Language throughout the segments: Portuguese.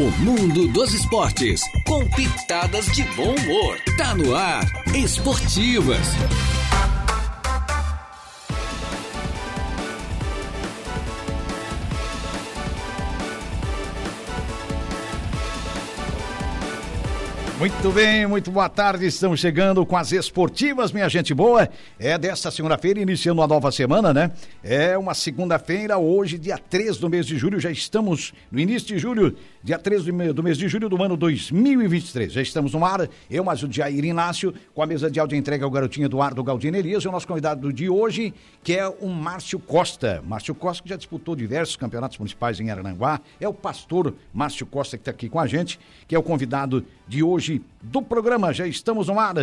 O mundo dos esportes, com pitadas de bom humor. Tá no ar, Esportivas. Muito bem, muito boa tarde. Estamos chegando com as esportivas, minha gente boa. É desta segunda-feira, iniciando uma nova semana, né? É uma segunda-feira, hoje, dia 3 do mês de julho. Já estamos no início de julho, dia 3 do mês de julho do ano 2023. Já estamos no ar. Eu, mais o Jair Inácio, com a mesa de áudio entrega ao garotinho Eduardo Galdinerias. E o nosso convidado de hoje, que é o Márcio Costa. Márcio Costa, que já disputou diversos campeonatos municipais em Arananguá. É o pastor Márcio Costa, que está aqui com a gente, que é o convidado de hoje do programa. Já estamos no ar.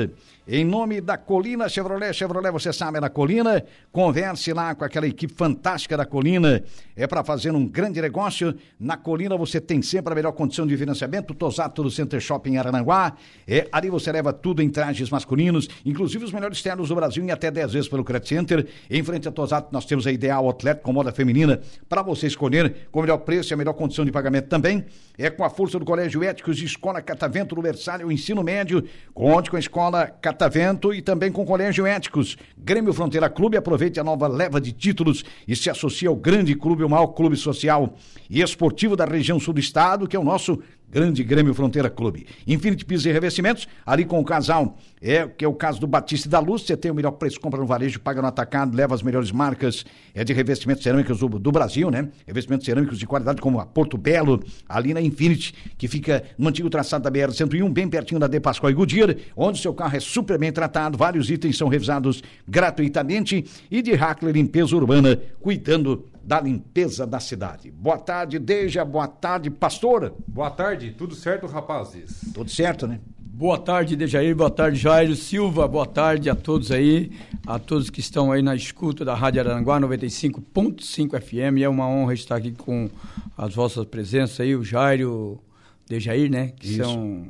Em nome da Colina Chevrolet, Chevrolet, você sabe, é na Colina. Converse lá com aquela equipe fantástica da Colina. É para fazer um grande negócio. Na Colina você tem sempre a melhor condição de financiamento. Tosato do Center Shopping em Arananguá. É, ali você leva tudo em trajes masculinos, inclusive os melhores ternos do Brasil em até 10 vezes pelo Credit Center. Em frente a Tosato nós temos a Ideal Outlet com moda feminina para você escolher com o melhor preço e a melhor condição de pagamento também. É com a força do Colégio Éticos de Escola Catavento do Versalho, ensino médio. Conte com a Escola Catavento e também com Colégio Éticos. Grêmio Fronteira Clube, aproveite a nova leva de títulos e se associe ao grande clube, o maior clube social e esportivo da região sul do estado, que é o nosso Grande Grêmio Fronteira Clube. Infinity Pisos e Revestimentos, ali com o casal, é que é o caso do Batista da Luz, você tem o melhor preço, compra no varejo, paga no atacado, leva as melhores marcas é de revestimentos cerâmicos do, do Brasil, né? Revestimentos cerâmicos de qualidade como a Porto Belo, ali na Infinity, que fica no antigo traçado da BR-101, bem pertinho da De Pascoal e Goodyear, onde seu carro é super bem tratado, vários itens são revisados gratuitamente e de Hackler Limpeza Urbana, cuidando da limpeza da cidade. Boa tarde, Deja. Boa tarde, pastor. Boa tarde, tudo certo, rapazes? Tudo certo, né? Boa tarde, Dejair. Boa tarde, Jairo Silva. Boa tarde a todos aí, a todos que estão aí na escuta da Rádio Aranguá 95.5 FM. É uma honra estar aqui com as vossas presenças aí, o Jairo, Dejair, né? Que Isso. são,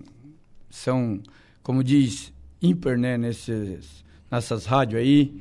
são, como diz, ímpar, né? Nesses, nessas rádios aí.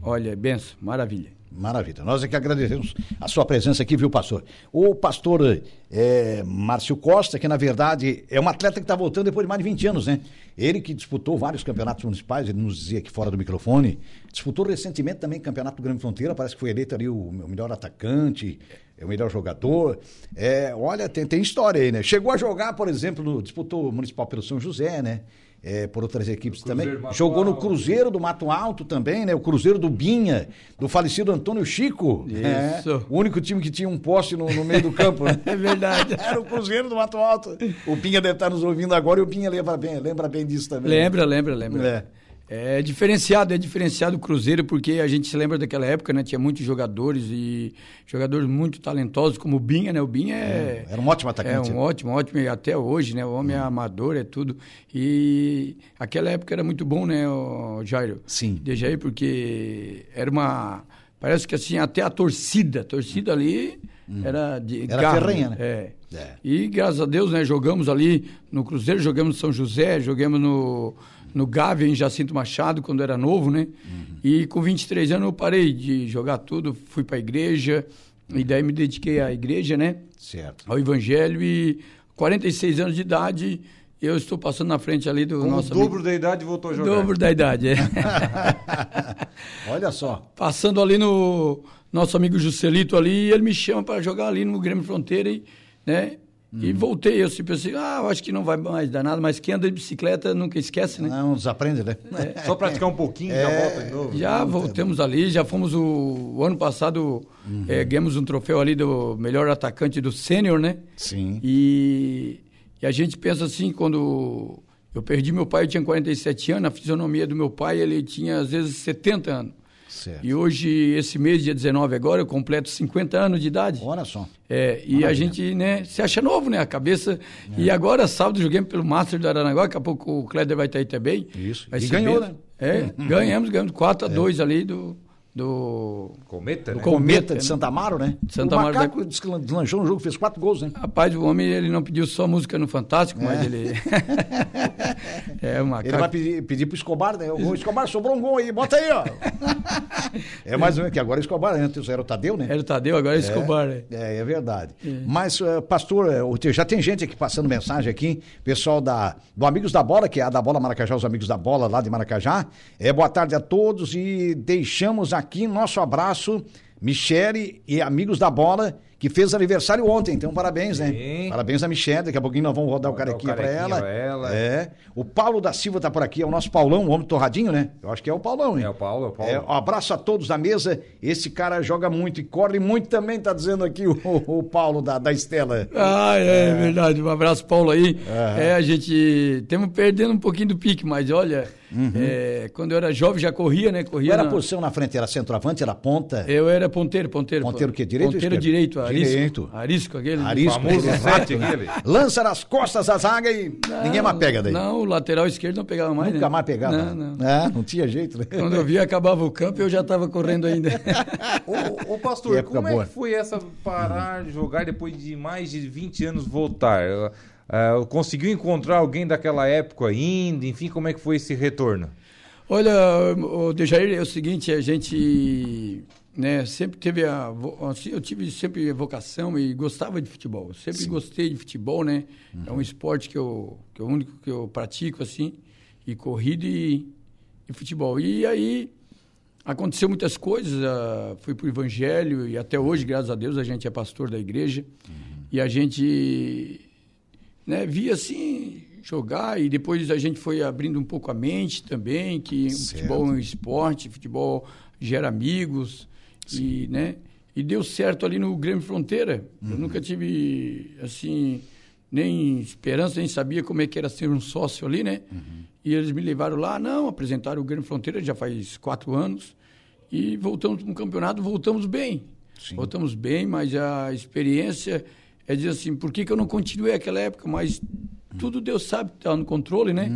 Olha, benção, maravilha. Maravilha. Nós é que agradecemos a sua presença aqui, viu, pastor? O pastor é, Márcio Costa, que na verdade é um atleta que está voltando depois de mais de 20 anos, né? Ele que disputou vários campeonatos municipais, ele nos dizia aqui fora do microfone, disputou recentemente também campeonato do Grande Fronteira, parece que foi eleito ali o, melhor atacante, é o melhor jogador. É, olha, tem, tem história aí, né? Chegou a jogar, por exemplo, no, disputou o Municipal pelo São José, né? É, por outras equipes também. Jogou no. Cruzeiro do Mato Alto também, né? O Cruzeiro do Binha, do falecido Antônio Chico. Isso. É, o único time que tinha um poste no, no meio do campo. Né? É verdade. Era o Cruzeiro do Mato Alto. O Pinha deve estar nos ouvindo agora e o Pinha lembra bem, lembra bem disso também. Lembra, lembra, lembra. É. É diferenciado, é diferenciado o Cruzeiro, porque a gente se lembra daquela época, né? Tinha muitos jogadores e jogadores muito talentosos, como o Binha, né? O Binha é. Era um ótimo É atacante. um ótimo, ótimo, e até hoje, né? O homem é amador, é tudo. E aquela época era muito bom, né, o Jairo? Sim. Desde aí, porque era uma. Parece que assim, até a torcida, a torcida ali era de. Hum. Era ferrenha, né? É. É. E graças a Deus, né, jogamos ali no Cruzeiro, jogamos no São José, jogamos no, no Gávea, em Jacinto Machado, quando era novo, né? Uhum. E com 23 anos eu parei de jogar tudo, fui para a igreja, e daí me dediquei à igreja, né? Certo. Ao Evangelho, e 46 anos de idade, eu estou passando na frente ali do Com o nosso dobro amigo. da idade voltou a jogar. Dobro da idade, é. Olha só. Passando ali no nosso amigo Juscelito ali, ele me chama para jogar ali no Grêmio Fronteira e, né? E voltei, eu assim, pensei, ah, acho que não vai mais dar nada, mas quem anda de bicicleta nunca esquece, né? Não desaprende, né? Só praticar um pouquinho, É. já volta de novo. Já voltamos ali, já fomos o, o ano passado, eh, ganhamos um troféu ali do melhor atacante do sênior, né? Sim. E, e a gente pensa assim, quando eu perdi meu pai, eu tinha 47 anos, a fisionomia do meu pai, ele tinha às vezes 70 anos. Certo. E hoje, esse mês, dia 19 agora, eu completo 50 anos de idade. Olha só. É, e a gente, né, se acha novo, né, a cabeça. E agora, sábado, joguei pelo Master do Aranaguá, daqui a pouco o Kleber vai estar aí também. Isso. Vai E ganhou, bem- né? É, ganhamos, ganhamos 4 a 2 ali do, do Cometa, O né? Com- Cometa de Santa Amaro, né? Santa o Amaro Macaco deslanchou no jogo, fez quatro gols, né? Rapaz, o homem ele não pediu só música no Fantástico, mas ele. é uma Ele vai pedir, pedir pro Escobar, né? O Escobar sobrou um gol aí, bota aí, ó. é mais um que agora o Escobar, antes era o Tadeu, né? Era o Tadeu, agora é Escobar, né? É, é verdade. Mas, eh, pastor, eh, o já tem gente aqui passando mensagem aqui, pessoal da, do Amigos da Bola, que é a da Bola Maracajá, os Amigos da Bola lá de Maracajá. É, boa tarde a todos e deixamos aqui nosso abraço, Michele e Amigos da Bola, que fez aniversário ontem, então parabéns, né? Sim. Parabéns a Michele, daqui a pouquinho nós vamos rodar o Rodar o carequinha pra carequinha ela. ela. É. O Paulo da Silva tá por aqui, é o nosso Paulão, o homem torradinho, né? Eu acho que é o Paulão, hein? É o Paulo, é o Paulo. É, um abraço a todos da mesa. Esse cara joga muito e corre muito também, tá dizendo aqui o, o Paulo da, da Estela. Ah, é, verdade. Um abraço, Paulo aí. É, a gente. Estamos perdendo um pouquinho do pique, mas olha, é, quando eu era jovem já corria, né? Qual Corria. era a na- posição na frente? Era centroavante? Era ponta? Eu era ponteiro, ponteiro. Ponteiro o quê? Direito Ponteiro direito, arisco. Direito. Arisco, aquele. Arisco. famoso Exato. sete aquele. Lança nas costas da zaga e ninguém mais pega daí. Não, o lateral esquerdo não pegava mais. Nunca né? mais pegava. Não, não. É, não tinha jeito, né? Quando eu via, acabava o campo eu já estava correndo ainda. Ô, ô, pastor, como boa. é que foi essa parar de jogar depois de mais de 20 anos voltar? Eh, conseguiu encontrar alguém daquela época ainda? Enfim, como é que foi esse retorno? Olha, o Dejair, é o seguinte, a gente né, sempre teve a. Assim, eu tive sempre vocação e gostava de futebol. Sempre gostei de futebol, né? É um esporte que eu, que é o único que eu pratico, assim, e corrida e, e futebol. E aí aconteceu muitas coisas, ah, fui para o Evangelho e até hoje, graças a Deus, a gente é pastor da igreja. E a gente né, via assim jogar e depois a gente foi abrindo um pouco a mente também que Certo. futebol é um esporte, futebol gera amigos e né e deu certo ali no Grêmio Fronteira. Eu nunca tive assim nem esperança nem sabia como é que era ser um sócio ali, né? E eles me levaram lá, não, apresentaram o Grêmio Fronteira já faz quatro anos e voltamos para um campeonato, voltamos bem. Sim. Voltamos bem, mas a experiência é dizer assim, por que, que eu não continuei aquela época? Mas tudo Deus sabe que está no controle, né?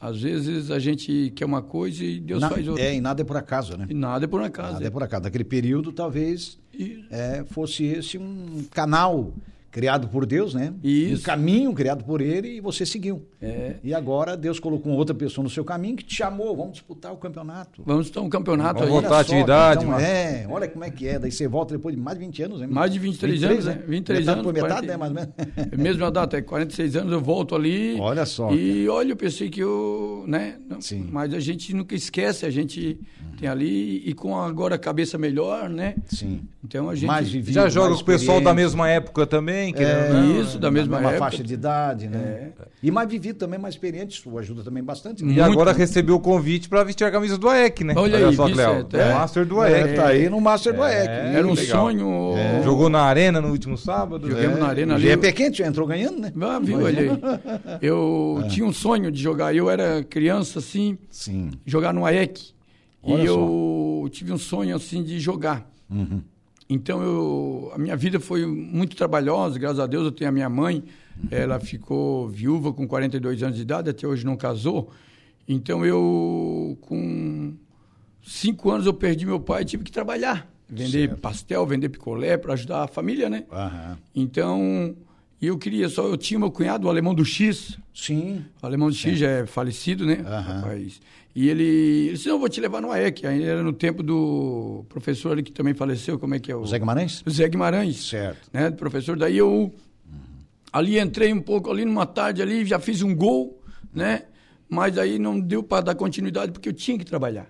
Às vezes a gente quer uma coisa e Deus Na- faz outra. é, e nada é por acaso, né? E nada é por acaso. Nada é por acaso. Naquele período, talvez E- é, fosse esse um canal criado por Deus, né? Isso. Um caminho criado por ele e você seguiu. É. E agora Deus colocou outra pessoa no seu caminho que te chamou, vamos disputar o campeonato. Vamos estar um campeonato Vamos aí. voltar à atividade, então, mas- É, olha como é que é. Daí você volta depois de mais de 20 anos, né? Mais de 23 anos, né? 23 metade anos, Por metade, 40. né? Mais ou menos. É Mesma data, é 46 anos, eu volto ali. Olha só, E olha, eu pensei que eu. Né? Sim. Mas a gente nunca esquece, a gente tem ali. E com agora a cabeça melhor, né? Sim. Então a gente. Mais vivido, Já joga mais com o pessoal da mesma época também? Querendo É, não? Isso, da mesma mesma época. faixa de idade, né? É. E mais vivido também, mais experiente, isso ajuda também bastante. né? E agora recebeu o convite para vestir a camisa do AEC, né? Olha aí, só, Cléo. até- É Master do É, AEC. tá aí no Master do É, EEC. Era um legal. sonho. Jogou na arena no último sábado. Joguemos na arena ali. GP quente entrou ganhando, né? Ah, viu, olha aí. Eu É. tinha um sonho de jogar. Eu era criança, assim, Sim. jogar no AEC. Olha e só. eu tive um sonho, assim, de jogar. Uhum. Então, eu, a minha vida foi muito trabalhosa. Graças a Deus, eu tenho a minha mãe. Ela ficou viúva com 42 anos de idade, até hoje não casou. Então, eu, com cinco anos, eu perdi meu pai e tive que trabalhar. Vender Certo. pastel, vender picolé para ajudar a família, né? Aham. Então, eu queria só... Eu tinha meu cunhado, o alemão do X. Sim. O alemão do X já é falecido, né? Rapaz. E ele, ele disse, não, vou te levar no AEC. Aí era no tempo do professor ali que também faleceu, como é que é? O, O Zé Guimarães? o Zé Guimarães. Certo. Né, do professor. Daí eu ali entrei um pouco ali numa tarde ali, já fiz um gol, né? Mas aí não deu para dar continuidade porque eu tinha que trabalhar.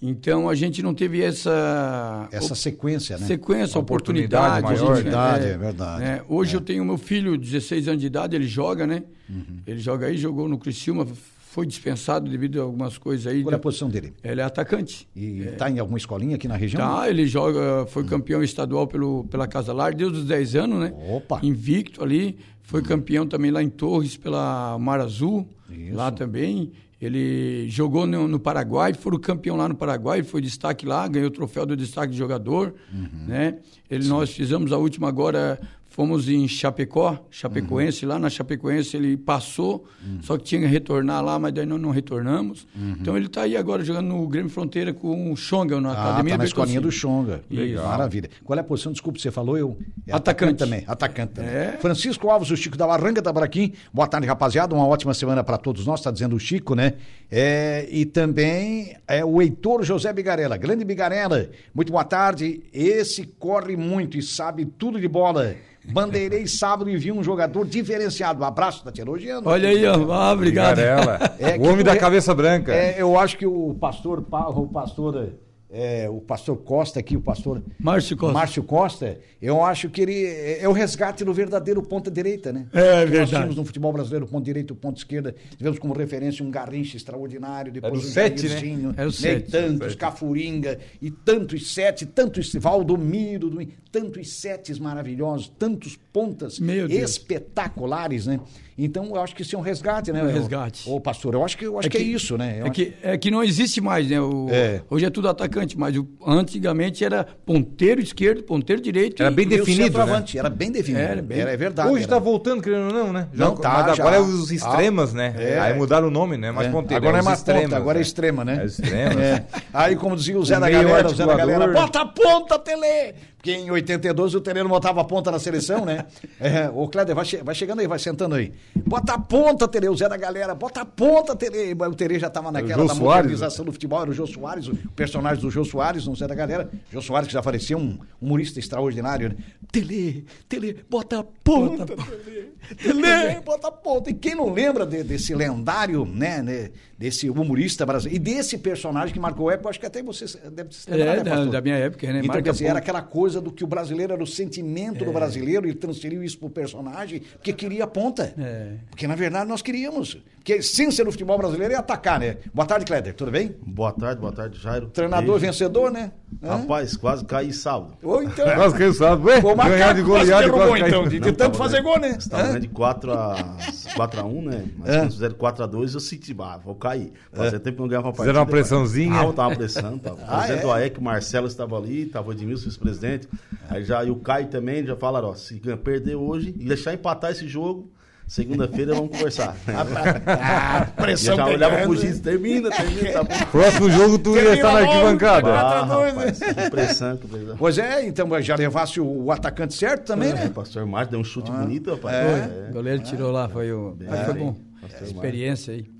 Então a gente não teve essa Essa sequência, né? sequência, A oportunidade. oportunidade maior, gente, né, é verdade. né, Hoje eu tenho meu filho, 16 anos de idade, ele joga, né? Uhum. Ele joga aí, jogou no Criciúma, foi dispensado devido a algumas coisas aí. Qual é a posição dele? Ele é atacante. E tá em alguma escolinha aqui na região? Tá, ele joga, foi campeão estadual pelo, pela Casa Lar, desde os 10 anos, né? Opa! Invicto ali. Foi campeão também lá em Torres pela Mar Azul, Isso. lá também. Ele jogou no, no Paraguai, foi campeão lá no Paraguai, foi destaque lá, ganhou o troféu do destaque de jogador, Uhum. né? Ele, nós fizemos a última agora, fomos em Chapecó, Chapecoense, lá na Chapecoense ele passou, só que tinha que retornar lá, mas daí nós não retornamos. Então ele está aí agora jogando no Grêmio Fronteira com o Xonga, na Ah, Academia tá na escolinha do Xonga. Legal. Maravilha. Qual é a posição? Desculpa, você falou eu. É Atacante. também. Atacante também. É. Francisco Alves, o Chico da Barranca, tá por aqui. Boa tarde, rapaziada. Uma ótima semana para todos nós, tá dizendo o Chico, né? É, e também é o Heitor José Bigarella. Grande Bigarella. Muito boa tarde. Esse corre muito e sabe tudo de bola. Bandeirei sábado e vi um jogador diferenciado. Um abraço, tá te elogiando. Olha aí, ó. Ah, obrigado. É o homem da cabeça branca. É, eu acho que o pastor, Pa- o pastor, é, o pastor Costa aqui, o pastor Márcio Costa. Márcio Costa, eu acho que ele é, é o resgate do verdadeiro ponta direita, né? É, Que Nós verdade. tínhamos no futebol brasileiro ponto direito, ponto esquerda, tivemos como referência um Garrincha extraordinário, depois Era o um sete, né? Jairzinho, Era o né, sete. e tantos, Cafuringa, e tantos sete, tantos Valdomiro, do- tantos setes maravilhosos, tantos pontas Meu Deus. espetaculares, né? Então eu acho que isso é um resgate, né? Um resgate. Ô, pastor, eu acho que, eu acho que, é isso, né? Eu É acho- que, é que não existe mais, né? O- É. Hoje é tudo atacante, mas o- antigamente era ponteiro esquerdo, ponteiro direito. Era bem E definido, centroavante, era bem definido. Era Era, bem- é verdade. Hoje era. tá voltando, querendo ou não, né? Não, tá, Mas já. agora é os extremas, Ah, né? é. Aí mudaram o nome, né? Mas É. ponteiro. Agora é os mais extremas, ponta, agora é né? extrema, né? É extremas. É. Aí, como dizia o Zé O da galera, o Zé da galera, bota a ponta, Tele! Porque em 82 o Tele não botava a ponta na seleção, né? É, ô, Cléder, vai, che- vai chegando aí, vai sentando aí. Bota a ponta, Tele, o Zé da galera, bota a ponta, Tele! O Tele já tava naquela Jô da Soares, modernização do futebol, era o Jô Soares, o personagem do Jô Soares, no Zé da galera. Jô Soares que já faleceu, um humorista extraordinário, né? Tele, Tele, bota a ponta, Tele! Tele, bota a ponta! E quem não lembra de- desse lendário, né, né, desse humorista brasileiro, e desse personagem que marcou a época, acho que até você deve se lembrar, É, né, da, da minha época, né? Então, Marca quer dizer, era aquela coisa do que o brasileiro era o sentimento É. do brasileiro e transferiu isso pro personagem, porque queria a ponta. É. Porque, na verdade, nós queríamos. Porque a essência do futebol brasileiro é atacar, né? Boa tarde, Kleber, tudo bem? Boa tarde, boa tarde, Jairo. Treinador Beijo. vencedor, né? Hã? Rapaz, quase caí sábado. Ou então. Nossa, quem sabe, ué? Ganhar de quase goleada e derrubou, quase então, de, de Não, tanto tava fazer gol, né? Estava Hã? ganhando de 4 a, 4 a 1, né? Mas É. quando fizeram 4 a 2 eu senti, ah, vou cair. Fazia tempo que não ganhava uma partida. Fizeram uma pressãozinha. Ah, tava pressando. Tava. O Ah, presidente é? do AEC, o Marcelo estava ali, tava o Edmilson, vice-presidente. Aí já, e o Caio também já falaram, ó, se perder hoje e deixar empatar esse jogo, segunda-feira vamos conversar. Ah, E eu pressão já olhava pro juiz, termina, termina, tá bom. Próximo jogo tu ia estar na arquibancada. vai. Ah, a rapaz, né? que pressão, que pressão. Pois é, então já levasse o, o atacante certo também, É, né? o pastor Márcio deu um chute bonito, rapaz. Foi. É. O goleiro tirou lá, foi, o, mas foi bom. Experiência aí.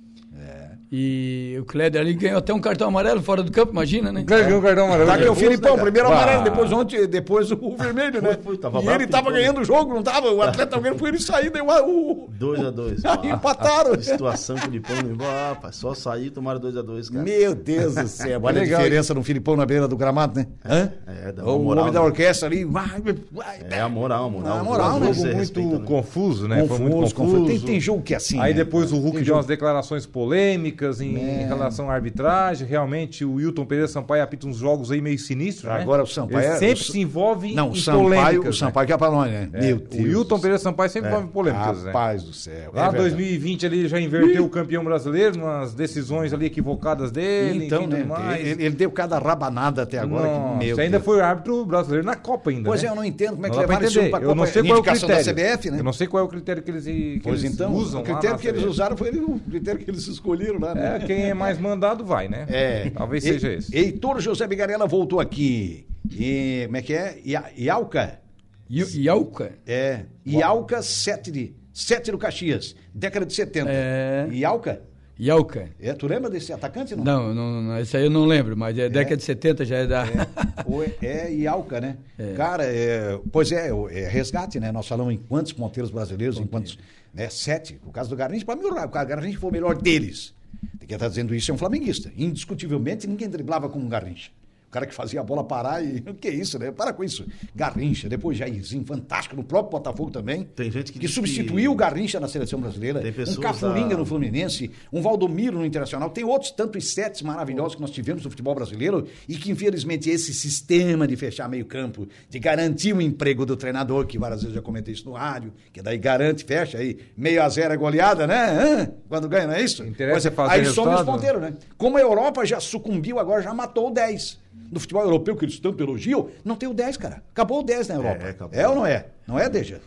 E o Cléder ali ganhou até um cartão amarelo fora do campo, imagina, né? Que um cartão amarelo. Tá aqui o Filipão, primeiro amarelo, depois ontem, depois o vermelho, né? Foi, foi, tava e ele tava ganhando o jogo, não tava? O atleta ganhando, foi ele sair, deu a- o... 2x2. Aí empataram. situação que o Filipão levou, ah, rapaz, só sair e tomaram 2x2, cara. Meu Deus do céu, olha a diferença no Filipão na beira do gramado, né? Hã? É, dá uma o moral, homem da né? orquestra ali, vai, vai, É a moral, a moral. A moral, né? jogo muito né? confuso, né? Foi muito Confuso. Tem, tem jogo que é assim. Aí né? depois o Hulk deu umas declarações polêmicas em, É. em relação à arbitragem. Realmente o Wilton Pereira Sampaio apita uns jogos aí meio sinistros, né? Agora o Sampaio Ele é- sempre o- se envolve Não, em Sampaio, polêmicas. o Sampaio que é nós, né? né? Meu É, Deus. O Wilton Pereira Sampaio sempre envolve polêmicas, né? Rapaz do céu. Lá é verdade. 2020 ali ele já inverteu o campeão brasileiro nas decisões ali equivocadas dele, Então, né? Ele, ele deu cada rabanada até agora. que, Nossa, meu ainda foi árbitro brasileiro na Copa ainda, Pois né? é, eu não entendo como é que Não pra levaram entender. pra Eu Copa. não sei qual é o Indicação da critério. CBF, né? Eu não sei qual é o critério que eles, que Pois eles então, usam o critério que eles usaram foi o critério que eles escolheram lá, né? É, quem é mais mandado vai, né? É. Talvez E- seja esse. Heitor José Bigarella voltou aqui. E, como é que é? Ia- Iauca? Alca? É. Iauca 7 de, 7 do Caxias. Década de 70. É. Iauca? E Alca? É, tu lembra desse atacante, não? Não, não, não, esse aí eu não lembro, mas é, década de 70 já é da. É, é Iauca, né? É. Cara, é, pois é, é resgate, né? Nós falamos em quantos ponteiros brasileiros, em quantos. Né? Sete. O caso do Garrincha, para mim, o Garrincha foi o melhor deles. Quem está dizendo isso é um flamenguista. Indiscutivelmente, ninguém driblava como um Garrincha. O cara que fazia a bola parar e. O que é isso, né? Para com isso. Garrincha, depois Jairzinho, fantástico, no próprio Botafogo também. Tem gente que que substituiu que- o Garrincha na seleção brasileira. Tem Um pessoas Cafuringa a- no Fluminense, um Valdomiro no Internacional. Tem outros tantos sets maravilhosos que nós tivemos no futebol brasileiro e que, infelizmente, esse sistema de fechar meio-campo, de garantir o emprego do treinador, que várias vezes eu já comentei isso no rádio, que daí garante, fecha aí, meio a zero é goleada, né? Hã? Quando ganha, não é isso? Interessa Pois é, fazer aí some os resultado. ponteiros, né? Como a Europa já sucumbiu, agora já matou o 10. No futebol europeu que eles tanto elogiam, não tem o 10, cara. Acabou o 10 na Europa. É, É, ou não é? Não é, Deja?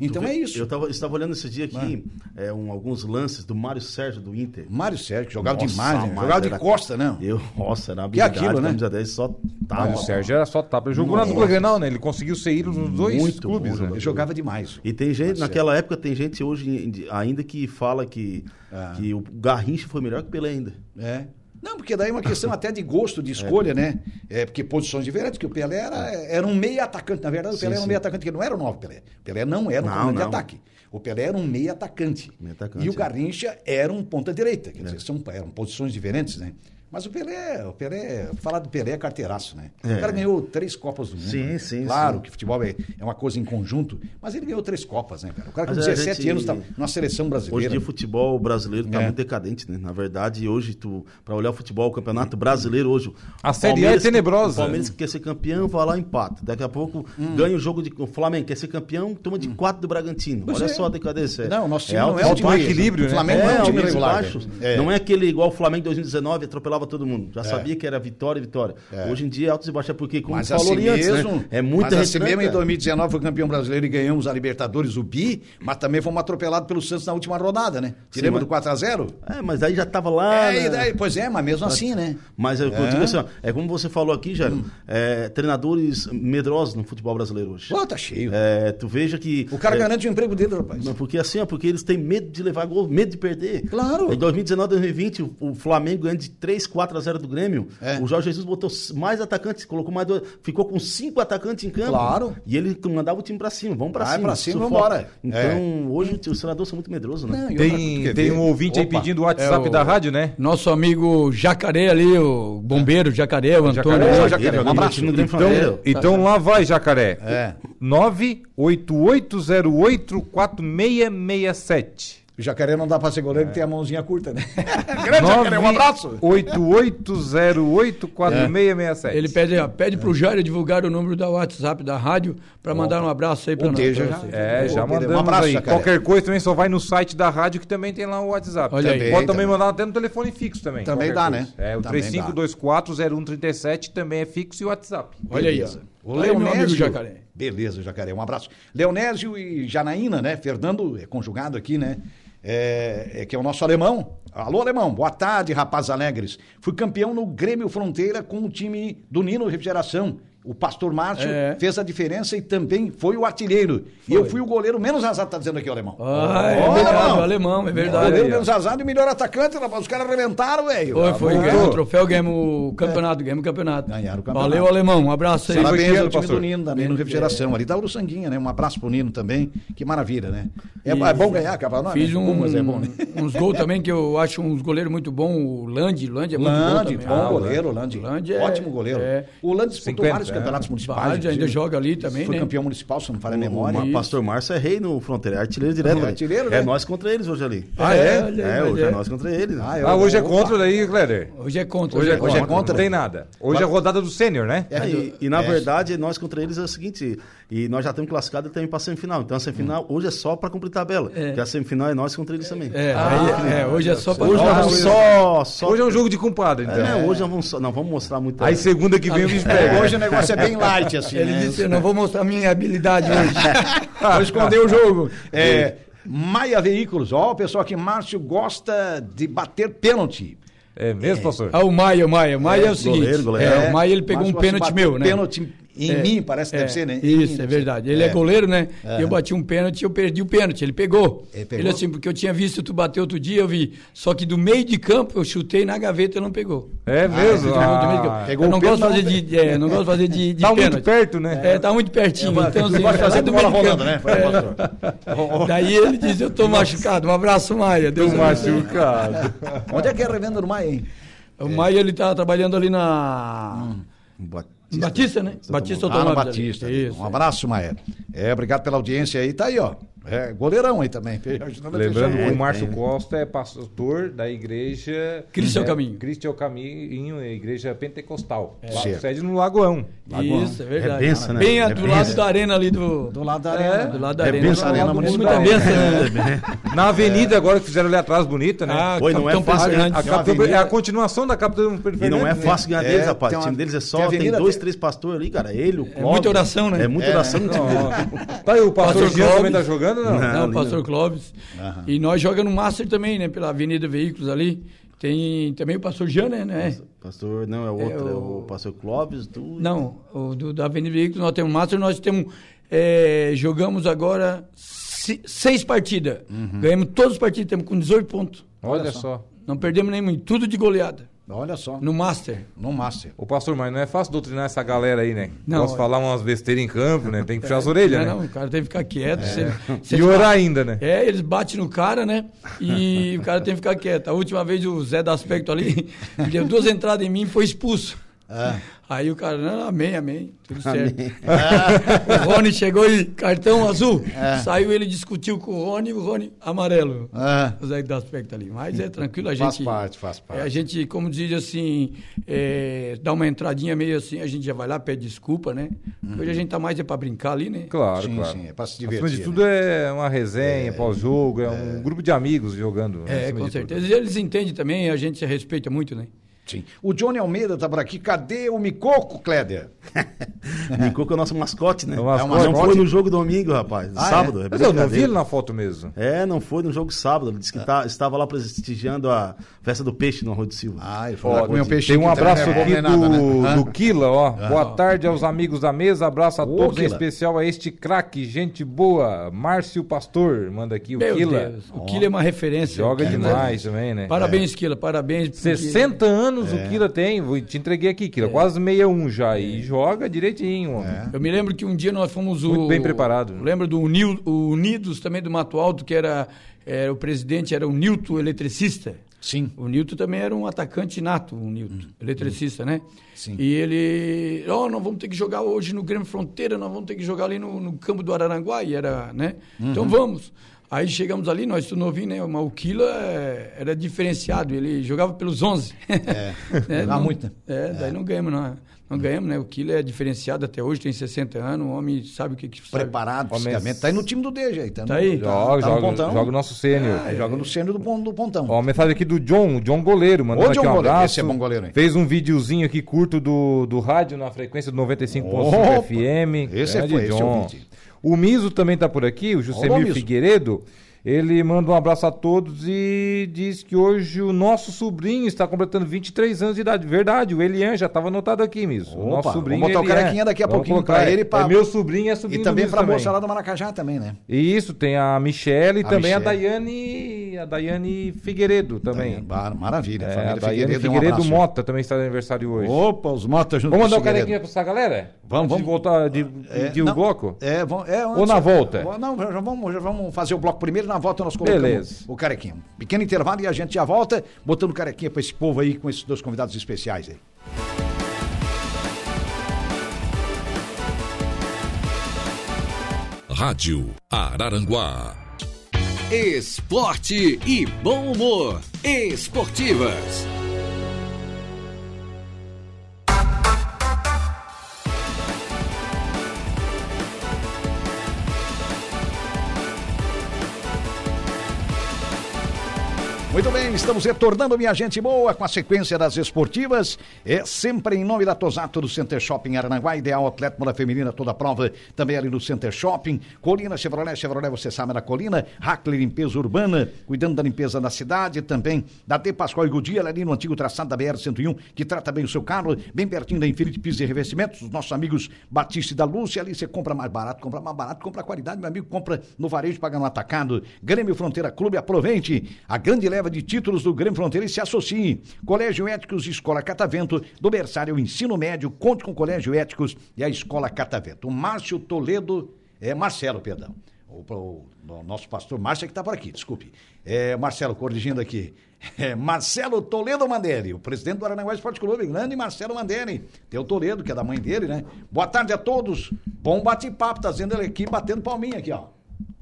então Tu é isso. Eu tava, estava olhando esse dia aqui é, um, alguns lances do Mário Sérgio do Inter. Mário Sérgio, que jogava Nossa, demais, né? mas jogava de era- costa, não. Eu, nossa, era uma Que é habilidade, aquilo, né? camisa 10, só tava. Mas o Sérgio era só tapa. Ele jogou na Nossa. dupla Grenal, né? Ele conseguiu ser ídolo nos dois Muito bom clubes, né? jogador. Ele jogava demais. E tem gente, naquela época, tem gente hoje ainda que fala que, Ah. que o Garrincha foi melhor que o Pelé ainda. É. Não, porque daí é uma questão até de gosto, de escolha, né? É, porque posições diferentes, que o Pelé era, era um meio atacante. Na verdade, o Sim, Pelé era um meio atacante, que não era o novo Pelé. O Pelé não era um Não, de ataque. O Pelé era um meio atacante. Meio atacante, e o é. Garrincha era um ponta direita. Quer dizer, são, eram posições diferentes, né? Mas o Pelé, o Pelé, falar do Pelé é carteiraço, né? É. O cara ganhou três Copas do Mundo. Sim, né? sim, Claro sim. que futebol é, é uma coisa em conjunto, mas ele ganhou três Copas, né, cara? O cara com Mas a 17 gente- anos tá numa seleção Hoje em brasileira. dia o futebol brasileiro está É. muito decadente, né? Na verdade, hoje, tu, para olhar o futebol, o campeonato brasileiro hoje. A o Série A é tenebrosa. O Palmeiras que quer ser campeão, vai lá e empata. Daqui a pouco ganha o jogo de. O Flamengo quer ser campeão, toma de quatro do Bragantino. Pois Olha é. só a decadência. Não, o nosso time alto não é e time equilíbrio, O né? Flamengo não é um time regular. baixos. É. Não é aquele igual o Flamengo 2019, atropelava todo mundo. Já sabia que era vitória, vitória. Hoje em dia é altos e baixos, é porque, como Mas falou assim ali antes, mesmo, né? é muita mas assim mesmo em retranca. 2019 foi campeão brasileiro e ganhamos a Libertadores, o Bi, mas também fomos atropelados pelo Santos na última rodada, né? Te Sim, lembra mas- do 4x0? É, mas aí já tava lá. É, né? daí, pois é, mas mesmo assim, né? Mas eu, eu É. digo assim, ó, é como você falou aqui, Jairo, é, treinadores medrosos no futebol brasileiro hoje. Pô, tá cheio. É, tu veja que. O cara é, garante o emprego dele, rapaz. não, Porque assim, ó, porque eles têm medo de levar gol, medo de perder. Claro. Em 2019, 2020, o, Flamengo ganhando de 3, 4 a 0 do Grêmio. É. O Jorge Jesus botou mais atacantes, colocou mais dois, ficou com cinco atacantes em campo. Claro. E ele mandava o time pra cima, vamos pra Vai cima. pra cima, sufoca. vambora. Então, É. hoje os treinadores são muito medrosos, né? Não, e outra- Tem, tem um ouvinte aí Opa. pedindo o WhatsApp É o- da rádio, né? Nosso amigo Jacaré ali, o bombeiro Jacaré, o Antônio. Jacaré. Jacaré, um abraço. Então, então lá vai, Jacaré. É. 988084667. O jacaré não dá pra ser goleiro, que tem a mãozinha curta, né? Grande jacaré, um abraço. 88084667. Ele pede, pede pro Jairo divulgar o número da WhatsApp da rádio para mandar um abraço aí para nós. já. vocês. É, já Um abraço, mandamos aí. Jacaré. Qualquer coisa também só vai no site da rádio que também tem lá o WhatsApp. Olha aí. Pode Também, também também. mandar até no telefone fixo também. Também dá, coisa. né? É, o Também 35240137 também é fixo e o WhatsApp. Olha aí, ó. O Tá amigo Leonésio. Jacaré. Beleza, Jacaré, um abraço. Leonésio e Janaína, né? Fernando é conjugado aqui, né? É, é que é o nosso alemão. Alô, alemão, boa tarde, rapazes alegres. Fui campeão no Grêmio Fronteira com o time do Nino Refrigeração. O pastor Márcio É. fez a diferença e também foi o artilheiro. E eu fui o goleiro menos azado, tá dizendo aqui o alemão. Ah, é verdade, alemão. o alemão, é O verdade. goleiro aí, ó. menos azado e melhor atacante, rapaz. Os caras arrebentaram, velho. Foi, foi, Tá ganhamos o troféu, ganhamos o campeonato, ganhamos o campeonato. Ganharam o campeonato. Valeu, alemão, um abraço aí. Parabéns Chiano, ao time pastor. do Nino, da Nino Refrigeração. Ali da Uruçanguinha, né? Um abraço pro Nino também. Que maravilha, né? É, E- é bom ganhar, cara. Não, Fiz né? um, mas é bom, né? uns gols também que eu acho uns goleiros muito bons. O Land, Land é muito bom bom também. Ah, goleiro. Lande é- Ótimo goleiro. é. O Lande disputou 50, vários é. Campeonatos municipais. Vários, ainda joga ali também, Foi né? campeão municipal, se não me falha a O memória. Ma- Pastor Márcio é rei no Fronteira, é artilheiro direto. É né? artilheiro, É né? nós contra eles hoje ali. Ah, é? É, mas hoje é nós contra eles. Ah, eu- Ah, hoje é Opa. contra daí, Cléder. Hoje é contra. Hoje é, Hoje é contra. contra? Não tem nada. Hoje é a rodada do sênior, né? É, e, e, na é. verdade, nós contra eles é o seguinte, e nós já estamos classificados também para a semifinal. Então a semifinal hoje é só para cumprir tabela. Porque a semifinal é nós contra eles também. É, aí, é, hoje é só para Hoje nós vamos só, só. Hoje é um jogo de compadre, então. É, hoje nós vamos, só- não vamos mostrar muito. Aí segunda que vem o bicho É, pega. hoje o negócio é bem light, assim. Ele né? disse, eu não vou mostrar minha habilidade hoje. Vou esconder o jogo. É, Maia Veículos. Ó, o pessoal aqui, Márcio gosta de bater pênalti. É mesmo, pastor? Ah, o Maia, o Maia. O Maia é, o seguinte. goleiro, goleiro. é, o Maia ele pegou Márcio um pênalti meu, né? Pênalti em É, mim, parece que é, deve ser, né? Em Isso, mim, é verdade. Ele é, goleiro, né? Eu bati um pênalti, eu perdi o pênalti. Ele pegou. Ele pegou? Ele assim, porque eu tinha visto tu bater outro dia, eu vi. Só que do meio de campo eu chutei na gaveta e não pegou. É mesmo? Meio de campo. Ah, Pegou eu não gosto de fazer de, é, não gosto de fazer de, de Tá muito pênalti. perto, né? É, tá muito pertinho. então, assim, pode fazer do meio de rolando, campo. né? É. Daí ele diz, eu tô machucado. Um abraço, Maia. Deus machucado. Onde é que é a revenda do Maia, hein? O Maia, ele tá trabalhando ali na... Batista, Batista, né? Batista Ah, no Automóveis. Batista. Isso. Um abraço, Maia. É, obrigado pela audiência aí. Tá aí, ó. É, goleirão aí também. Lembrando que o. Márcio Costa é pastor da igreja. Cristo é o é, Caminho. Cristo é o Caminho, igreja pentecostal. Lá, Certo. sede no Lagoão. Isso, é verdade. É benção, né? Bem É do benção. lado da arena ali do. Do lado da É, arena. do lado da É arena. benção, Do lado arena municipal. Benção, né? Na avenida agora que fizeram ali atrás, bonita, né? Ah, Oi, não é fácil, né? A Capitão- avenida- é a continuação da Capitão Pedro E não é né? fácil ganhar É, deles, rapaz. o time deles é só, tem, dois, três pastores ali, cara. Ele, o É muita oração, né? É muita oração no time dele. Tá aí, o pastor, Jean também tá jogando, não? Não. Não, o pastor não. Clóvis. E nós jogamos no Master também, né? Pela Avenida Veículos ali. Tem também o pastor Jean, né? né? Pastor, não, é outro, é o- o pastor Clóvis. Tu... Não, o do, da Avenida Veículos nós temos Master, nós temos. é, jogamos agora se- seis partidas. Ganhamos todos os partidos, temos com 18 pontos. Olha só. Não perdemos nenhum, tudo de goleada. Olha só, No Master. no Master. Ô pastor, mas não é fácil doutrinar essa galera aí, né? Não, Posso é. falar umas besteiras em campo, né? Tem que puxar as orelhas, não, né? não, o cara tem que ficar quieto. se E orar ba- ainda, né? É, eles batem no cara, né? E o cara tem que ficar quieto. A última vez o Zé da Aspecto ali deu duas entradas em mim e foi expulso. Aí o cara, não, amém, amém, tudo certo. o Rony chegou e cartão azul. Saiu, ele discutiu com o Rony, o Rony amarelo. Ah, O Zé da Aspecto ali. Mas é tranquilo, a faz gente. parte, faz parte. É, a gente, como diz assim, é, dá uma entradinha meio assim, a gente já vai lá, pede desculpa, né? Hoje a gente tá mais é pra brincar ali, né? Claro, sim, claro. sim, é pra se Acima divertir. de tudo é uma resenha pós-jogo, é um grupo de amigos jogando. É, acima com tudo. certeza. E eles entendem também, a gente se respeita muito, né? Sim. O Johnny Almeida tá por aqui. Cadê o Micoco, Cléder? Que é o nosso mascote, né? É o mascote. Não foi no jogo domingo, rapaz. Ah, é? sábado. É? Mas eu não vi ele na foto mesmo. É, não foi no jogo sábado. Ele disse que tá- estava lá prestigiando a festa do peixe no Arroio do Silva. Ah, ele foi lá comer um tem peixinho. um abraço é aqui nem nada, do, né? do Kila, ó. Boa tarde aos amigos da mesa, abraço a Ô, todos, em Kila. especial a este craque, gente boa, Márcio Pastor, manda aqui o Meu Kila. Deus, o Kila é uma referência. Joga demais também, né? Parabéns, Kila, parabéns. porque- 60 anos É. o Kila tem, vou te entreguei aqui, Kila, quase 61 já, e joga direitinho. Eu me lembro que um dia nós fomos o. Muito bem preparado. Lembro do Nil, o Unidos também do Mato Alto, que era, era o presidente, era o Nilton eletricista. Sim. O Nilton também era um atacante nato, o Nilton, eletricista, né? Sim. E ele, ó, nós vamos ter que jogar hoje no Grêmio Fronteira, nós vamos ter que jogar ali no, no campo do Araranguá, e era, né? Então vamos. Aí chegamos ali, nós tudo novinho, né? Mas o Kila é, era diferenciado, ele jogava pelos 11. É, jogava não- muito, né? É, daí não ganhamos, não. Não ganhamos, né? O Kila é diferenciado até hoje, tem 60 anos, o homem sabe o que que sabe. Preparado Homem- fisicamente. Tá aí no time do Deja aí. Tá, Tá no- aí? Joga, tá no joga, pontão. joga o nosso sênior. É, joga no centro do, do pontão. Ó, mensagem aqui do John, o John Goleiro, mandando Ô, John aqui um Goleiro, abraço. esse é bom goleiro, hein? Fez um videozinho aqui curto do, do rádio na frequência do 95.5 Opa, FM. esse é foi, esse eu John. vi. O Miso também tá por aqui, o Jusemir. Figueiredo. Ele manda um abraço a todos e diz que hoje o nosso sobrinho está completando 23 anos de idade. Verdade, o Elian já estava anotado aqui, Miso. o Opa, nosso sobrinho vamos botar o Elian. carequinha daqui a Vamos pouquinho pra ele, pra- É meu sobrinho é sobrinho E também Miso pra moça lá do Maracajá também, né? E Isso, tem a Michelle e A também a Michele. Daiane, a Daiane Figueiredo também. Mar- Maravilha. É, família a Daiane Figueiredo, um Figueiredo abraço. Mota também está de aniversário hoje. Opa, os motas junto Vamos mandar o carequinha pra essa galera? Vamos, vamos. de voltar de, É, de o não, bloco? É, vamos, é, Ou na volta? Não, já vamos, já vamos fazer o bloco primeiro, na volta nós colocamos Beleza. o carequinha. Um pequeno intervalo e a gente já volta botando carequinha pra esse povo aí, com esses dois convidados especiais aí. Rádio Araranguá. Esporte e bom humor. Esportivas. Muito bem, estamos retornando, minha gente boa, com a sequência das esportivas. É sempre em nome da Tosato do Center Shopping Arananguá, ideal atleta moda feminina, toda prova, também ali no Center Shopping. Colina Chevrolet, Chevrolet, você sabe, na Colina. Hackler Limpeza Urbana, cuidando da limpeza da cidade, também da D. Pascoal e Godia, ali no antigo traçado da BR-101, que trata bem o seu carro, bem pertinho da Infinity Pisos e Revestimentos. Os nossos amigos Batista e da Lúcia, ali você compra mais barato, compra mais barato, compra qualidade, meu amigo, compra no varejo, paga no atacado. Grêmio Fronteira Clube, aproveite a grande leva de títulos do Grêmio Fronteira se associe. Colégio Éticos e Escola Catavento, do berçário ensino médio, conte com o Colégio Éticos e a Escola Catavento. O Márcio Toledo, é Marcelo, perdão. O, o- o nosso pastor Márcio é que está por aqui, desculpe. É, Marcelo, corrigindo aqui. É, Marcelo Toledo Manderi, o presidente do Aranaguá Esporte Clube, grande Marcelo Manderi. Tem o Toledo, que é da mãe dele, né? Boa tarde a todos. Bom bate-papo, tá dizendo ele aqui, batendo palminha aqui, ó.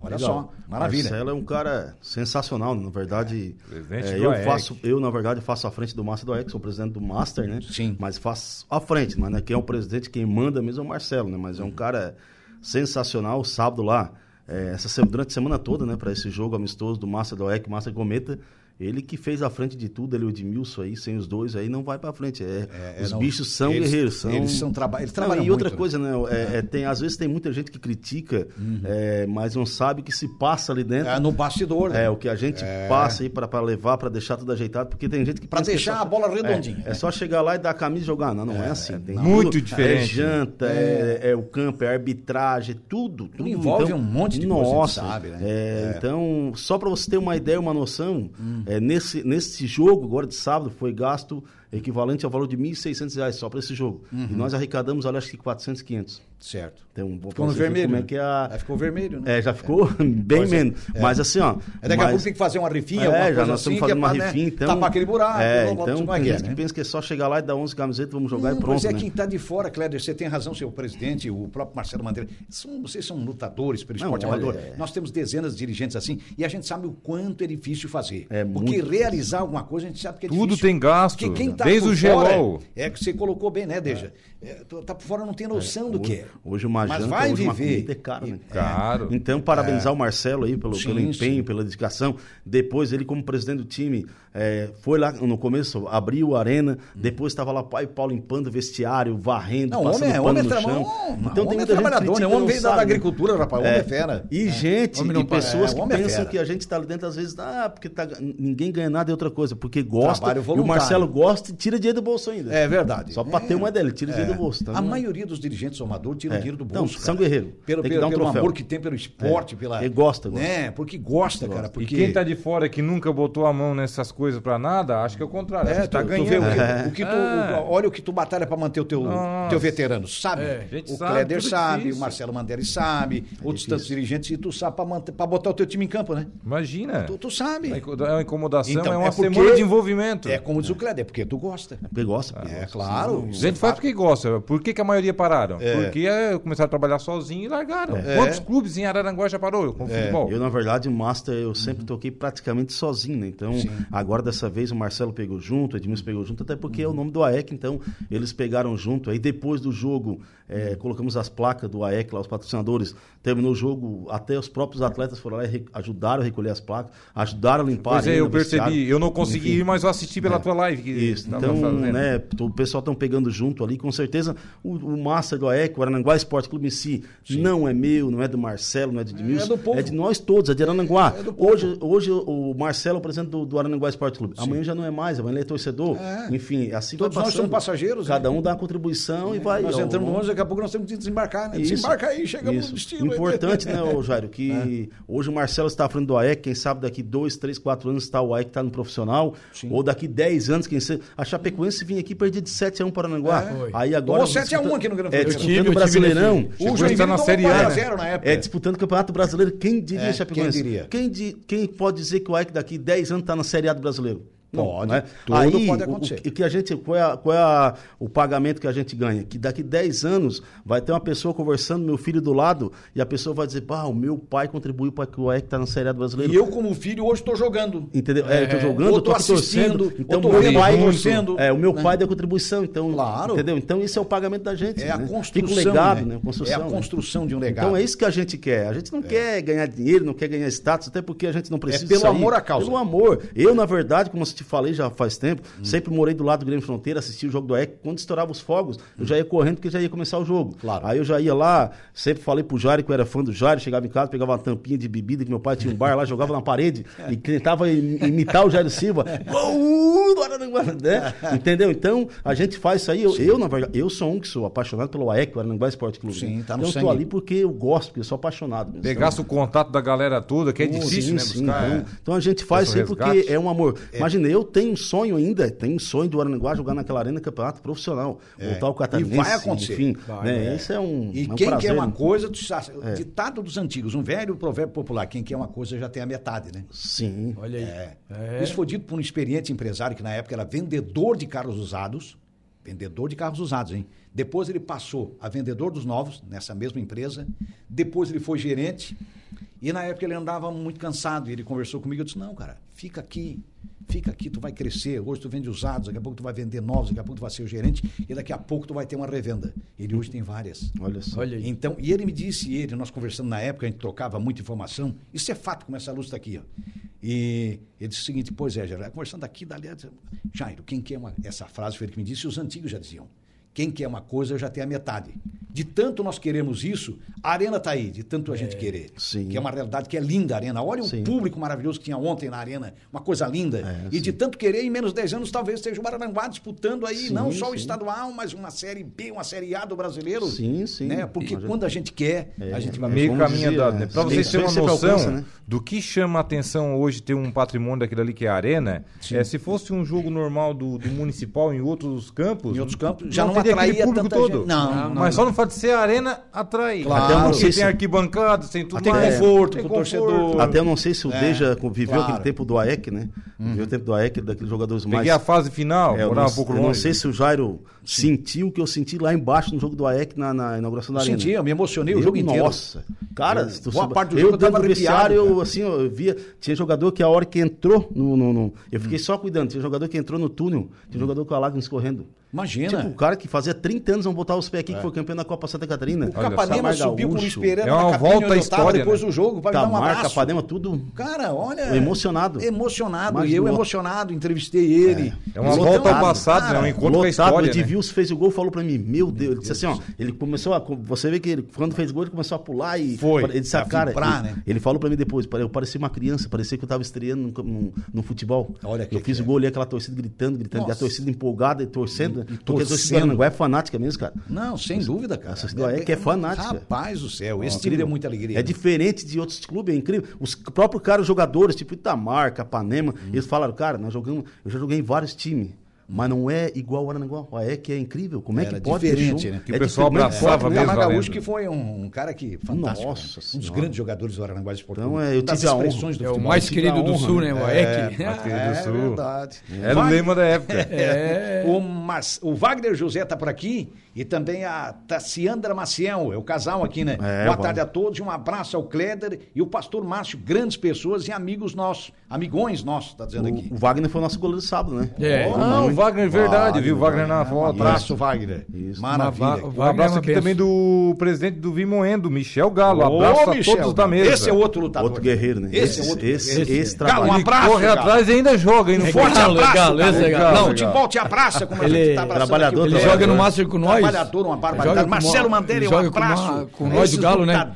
Olha Legal. só, maravilha. Marcelo é um cara sensacional, na verdade. Presidente é, do eu AEC. faço, eu na verdade faço a frente do Master do AEC, sou presidente do Master, né? Sim. Mas faço a frente, mas né, quem é o presidente, quem manda mesmo é o Marcelo, né? Mas é um cara sensacional, sábado lá, é, essa durante a semana toda, né, para esse jogo amistoso do Master do AEC, Master Cometa, ele que fez a frente de tudo, ele e o Edmilson aí, sem os dois aí não vai para frente. É, É, os não, bichos são eles- guerreiros, são eles são traba- eles Não, trabalham e outra muito, né? coisa, né? é- é, tem, às vezes tem muita gente que critica, Uhum. é, mas não sabe o que se passa ali dentro. É, no bastidor, né? É, o que a gente passa aí pra, pra levar, pra deixar tudo ajeitado, porque tem gente que Pra pensa que é deixar só- a bola redondinha, É, né? é só chegar lá e dar a camisa e jogar. Não, não é, assim. Tem Muito tudo. diferente. É janta, é, é o campo, é a arbitragem, é tudo. tudo. envolve um monte de coisa, Nossa, sabe, né? é, Então, só pra você ter uma ideia, uma noção, é, nesse, nesse jogo agora de sábado foi gasto equivalente ao valor de 1.600 reais só pra esse jogo. E nós arrecadamos, olha, acho que 400, 500. Certo. Então, Ficou vermelho. Como é que é a... Aí ficou vermelho, né? É, já ficou bem Pois é, menos. Mas assim, ó. Aí daqui a mas- pouco tem que fazer uma rifinha, é, alguma já coisa nós assim, estamos que é fazendo uma pra, né, rifinha, então. tapar aquele buraco, É, então é tem que é, gente que né? pensa que é só chegar lá e dar 11 camisetas, vamos jogar Não, e pronto. Pois é, né? quem está de fora, Cléder, você tem razão, seu presidente, o próprio Marcelo Mandeira. São, vocês são lutadores pelo Não, esporte olha, amador. é- Nós temos dezenas de dirigentes assim e a gente sabe o quanto é difícil fazer. É Porque muito realizar alguma coisa a gente sabe que é Tudo difícil. tem gasto, Porque quem tá desde o fora, gelol. É que você colocou bem, né, Deja? É, tu tá por fora não tem noção do que é. Hoje uma Mas janta, vai hoje uma viver. comida é caro, né? Caro. Então, parabenizar o Marcelo aí pelo, Sim, pelo empenho, sim. pela dedicação. Depois, ele, como presidente do time, é, foi lá no começo, abriu a arena. Depois estava lá pai e Paulo limpando o vestiário, varrendo, Não, passando homem é, pano homem é no tra- chão. homem- então, homem tem é muita gente trabalhador, né? Homem não veio da agricultura, rapaz, homem é fera. E gente, não e pessoas é, que é pensam que a gente está ali dentro, às vezes, ah, porque tá, ninguém ganha nada é outra coisa. Porque gosta, e o. Marcelo gosta e tira dinheiro do bolso ainda. É verdade. Só para ter uma ideia, ele tira É. dinheiro do bolso. Então, a maioria dos dirigentes amadores tira É. dinheiro do Então, bolso. são cara. guerreiros. Pelo, Tem que pelo, dar um pelo troféu. amor que tem pelo esporte, É. pela. Ele gosta, gosta. Né? Porque gosta, cara. Porque E quem tá de fora que nunca botou a mão nessas coisas pra nada, acho que é o contrário. É, tá tu, tu ganhando. vê o que, o que tu, É. o- olha o que tu batalha pra manter o teu, Nossa. teu veterano, sabe? É, o sabe, tudo sabe, o Marcelo Manderi sabe, outros tantos dirigentes, e tu sabe pra, manter, pra botar o teu time em campo, né? Imagina. Tu, tu sabe. É uma incomodação, Então, é uma é porque- semana de envolvimento. É como diz o Cléder, é porque tu gosta. Porque gosta. porque É, gosta. claro. Gente faz porque gosta. Por que, que a maioria pararam? É. Porque é, começaram a trabalhar sozinho e largaram. Quantos clubes em Araranguá já parou com futebol? Eu, na verdade, o Master eu sempre toquei praticamente sozinho, né? Então, agora dessa vez o Marcelo pegou junto, o Edmilson pegou junto, até porque é o nome do AEC, então eles pegaram junto. Aí depois do jogo, é, colocamos as placas do AEC lá, os patrocinadores. Terminou o jogo, até os próprios atletas foram lá e ajudaram a recolher as placas, ajudaram a limpar. Pois é, eu percebi. Eu não consegui Enfim. ir, mas eu assisti pela tua live. Que Isso, então, fazendo. né, o pessoal estão pegando junto ali, com certeza o, o Master do AEC, o Arananguá Esporte Clube em si, não é meu, não é do Marcelo, não é do Edmilson, do povo. é de nós todos, é de Arananguá. É hoje, hoje o Marcelo é o presidente do, do Arananguá Esporte Clube, amanhã já não é mais, amanhã ele é torcedor, É. enfim, assim Todos vai nós passando. somos passageiros, Cada né? um dá uma contribuição e vai. Nós ó, entramos no ônibus, daqui a pouco nós temos que desembarcar, né? isso. Desembarca aí, chegamos Isso. no destino. Importante, né, ô Jairo, que hoje o Marcelo está à frente do AEC, quem sabe daqui dois, três, quatro anos está o AEC está no profissional, ou daqui 10 anos, quem sabe. A Chapecoense vinha aqui perdia de 7 a 1 para Arananguá. É. Aí agora. Tomou 7 a 1 aqui no Grande É, Floriano. disputando o Brasileirão. O Joinville estar na Série A, 4 né? 0 na época. É, disputando o Campeonato Brasileiro. Quem diria É, Chapecoense? quem diria? Quem, di- quem pode dizer que o AEC daqui 10 anos está na Série A do Brasileiro? Pode. né? Tudo Aí, pode o- acontecer. O, que a gente, qual é, a- qual é a- o pagamento que a gente ganha? Que daqui 10 anos vai ter uma pessoa conversando, meu filho do lado, e a pessoa vai dizer, pá, o meu pai contribuiu para que o AEC está na Série A do Brasileiro. E eu, como filho, hoje estou jogando. Entendeu? É, eu tô jogando, Ou eu tô tô aqui torcendo. assistindo, Então, tô meu pai torcendo, É, o meu né? pai deu contribuição, então. Claro. Entendeu? Então, isso é o pagamento da gente. É a né? construção. Fica um legado, né? né? Construção, é a né? construção de um legado. Então é isso que a gente quer. A gente não quer ganhar dinheiro, não quer ganhar status, até porque a gente não precisa. É pelo aí. amor à causa. Pelo amor. Eu, na verdade, como te falei já faz tempo, sempre morei do lado do Grêmio Fronteira, assisti o jogo do AEC. Quando estourava os fogos, eu já ia correndo porque já ia começar o jogo. Claro. Aí eu já ia lá, sempre falei pro Jário que eu era fã do Jário, chegava em casa, pegava uma tampinha de bebida que meu pai tinha um bar lá, jogava na parede e tentava im- imitar o Jário Silva. Né? Entendeu? Então, a gente faz isso aí. Eu, eu, na verdade, eu sou um que sou apaixonado pelo AEC, o Arananguá Esporte Clube. Sim, né? tá no então, eu sangue. tô ali porque eu gosto, porque eu sou apaixonado. mesmo. Pegasse o contato da galera toda, que é Então, difícil, sim, né? sim, Buscar. então, então a gente faz isso aí porque é um amor. Imagina, eu tenho um sonho ainda, tenho um sonho do Aranaguá jogar naquela arena campeonato profissional. Voltar ao catarinense. É. E vai acontecer. Enfim, Vai, né? é. Isso é um E é um quem prazer, quer uma coisa, tu sabe, ditado dos antigos, um velho provérbio popular, quem quer uma coisa já tem a metade, né? Sim. Olha aí. É. É. Isso foi dito por um experiente empresário que na época era vendedor de carros usados. Vendedor de carros usados, hein? Depois ele passou a vendedor dos novos, nessa mesma empresa. Depois ele foi gerente. E na época ele andava muito cansado. E ele conversou comigo. Eu disse: Não, cara, fica aqui. Fica aqui, tu vai crescer. Hoje tu vende usados, daqui a pouco tu vai vender novos, daqui a pouco tu vai ser o gerente e daqui a pouco tu vai ter uma revenda. Ele hoje tem várias. Olha só. Olha aí. Então, e ele me disse, ele, nós conversando na época, a gente trocava muita informação. Isso é fato, como essa luz está aqui, ó. E ele disse o seguinte: Pois é, Jair, conversando aqui, dali. Jairo, quem quer uma. Essa frase foi ele que me disse, e os antigos já diziam. Quem quer uma coisa já tem a metade. De tanto nós queremos isso, a arena está aí, de tanto a gente querer. Sim. Que é uma realidade que é linda a arena. Olha Sim. o público maravilhoso que tinha ontem na arena, uma coisa linda. É, e de sim. tanto querer, em menos de 10 anos, talvez esteja o Maranguá disputando aí, Sim, não só o estadual, mas uma série B, uma série A do brasileiro. Sim, sim. Né? Porque Mas- quando a gente quer, É, a gente mas vai. Meio caminho andado, né? Pra Sim. vocês terem uma noção alcança, né? do que chama a atenção hoje ter um patrimônio daquilo ali que é a arena, é, se fosse um jogo normal do, do municipal em outros campos, Em outros campos, já não teria aquele público tanta todo. gente. Não, Não, Mas só no fato de ser a arena atrai. Claro. Até Não porque sei tem se- arquibancada, tem tudo Tem mais. conforto Tem pro conforto. torcedor. Até eu não sei se o É, Deja viveu claro. aquele tempo do AEC, né? Viveu o tempo do AEC, daqueles jogadores mais. Peguei a fase final, É, eu morava não, um pouco eu longe. não sei se o Jairo sentiu o que eu senti lá embaixo no jogo do AEC na, na inauguração da Eu Arena. senti, eu me emocionei o jogo inteiro. Nossa, cara, Eu- se tu boa parte do eu jogo eu dentro do vestiário, eu, assim, eu via, tinha jogador que a hora que entrou no, no- no- eu Hum. fiquei só cuidando, tinha jogador que entrou no túnel, tinha jogador com a lágrima escorrendo. Imagina. Tipo, o cara que fazia 30 anos vamos botar os pés aqui, que foi campeão da Copa Santa Catarina. O Capanema Samar subiu com o Luiz Gaúcho, Pereira É uma na volta à eu tava história, depois né? do jogo para dar um abraço. Capanema, tudo. Cara, olha. Emocionado. Emocionado. Mas e eu lo- emocionado, entrevistei ele. É uma Lotado, volta ao passado, né? Um encontro com a Lotado, história, o né? Edvilson fez o gol, falou pra mim, meu Deus, ele disse assim, ó, ele começou a, você vê que ele, quando fez gol, ele começou a pular e... Foi, ele disse, a ah, cara, vibrar, ele, né? ele falou pra mim depois, eu parecia uma criança, parecia que eu tava estreando no, no, no futebol. Olha que eu fiz o gol ali, aquela torcida gritando, gritando, e a torcida empolgada e torcendo, porque a torcida é fanática mesmo, cara. Não, sem dúvida, cara. Essa cidade é que é fanática. Rapaz do céu, esse trilha é muita alegria. É diferente de outros clubes, é incrível. Os próprios caras, jogadores, tipo Itamar, Capanema, Hum. eles falaram, cara, nós jogamos, eu já joguei em vários times. Mas não é igual o Arananguá. O AEC é incrível. Como é Era que pode ter diferente, show? né? Que o É pessoal abraçava o mesmo, Tamar Gaúcho, Valendo. que foi um, um cara que fantástico. Nossa né? Um dos grandes jogadores do Aranguá Esportivo. Então, é, eu das tive a honra. expressões do É o futebol. mais querido do honra, Sul, né? né? O É, AEC. mais querido É do Sul. verdade. Era o lema da época. É. O, Mas, o Wagner José está por aqui e também a Taciandra Maciel, é o casal aqui, né? É, Boa Wagner. tarde a todos, e um abraço ao Kleder e o pastor Márcio, grandes pessoas e amigos nossos, amigões nossos, tá dizendo aqui. O, o Wagner foi nosso goleiro sábado, né? É. Ah, o Wagner, verdade, viu? O Wagner na Um foto. abraço, Wagner. Isso. Maravilha. Um Wagner abraço é aqui também do presidente do Vimoendo, Michel Galo. Abraço a Michel, todos da mesa. Esse é outro lutador. Outro guerreiro, né? Esse, é outro esse, guerreiro. esse Galo, um trabalho. abraço, Corre Galo. atrás e ainda joga, hein? Forte Legal, abraço, legal, esse é legal. Não, Legal. o futebol te abraça, como a Ele- gente tá abraçando Trabalhador, aqui. Ele joga no Master com nós. Trabalhador, uma barbaridade. Marcelo Mandelli, ele um abraço. com nós Esses do Galo, né?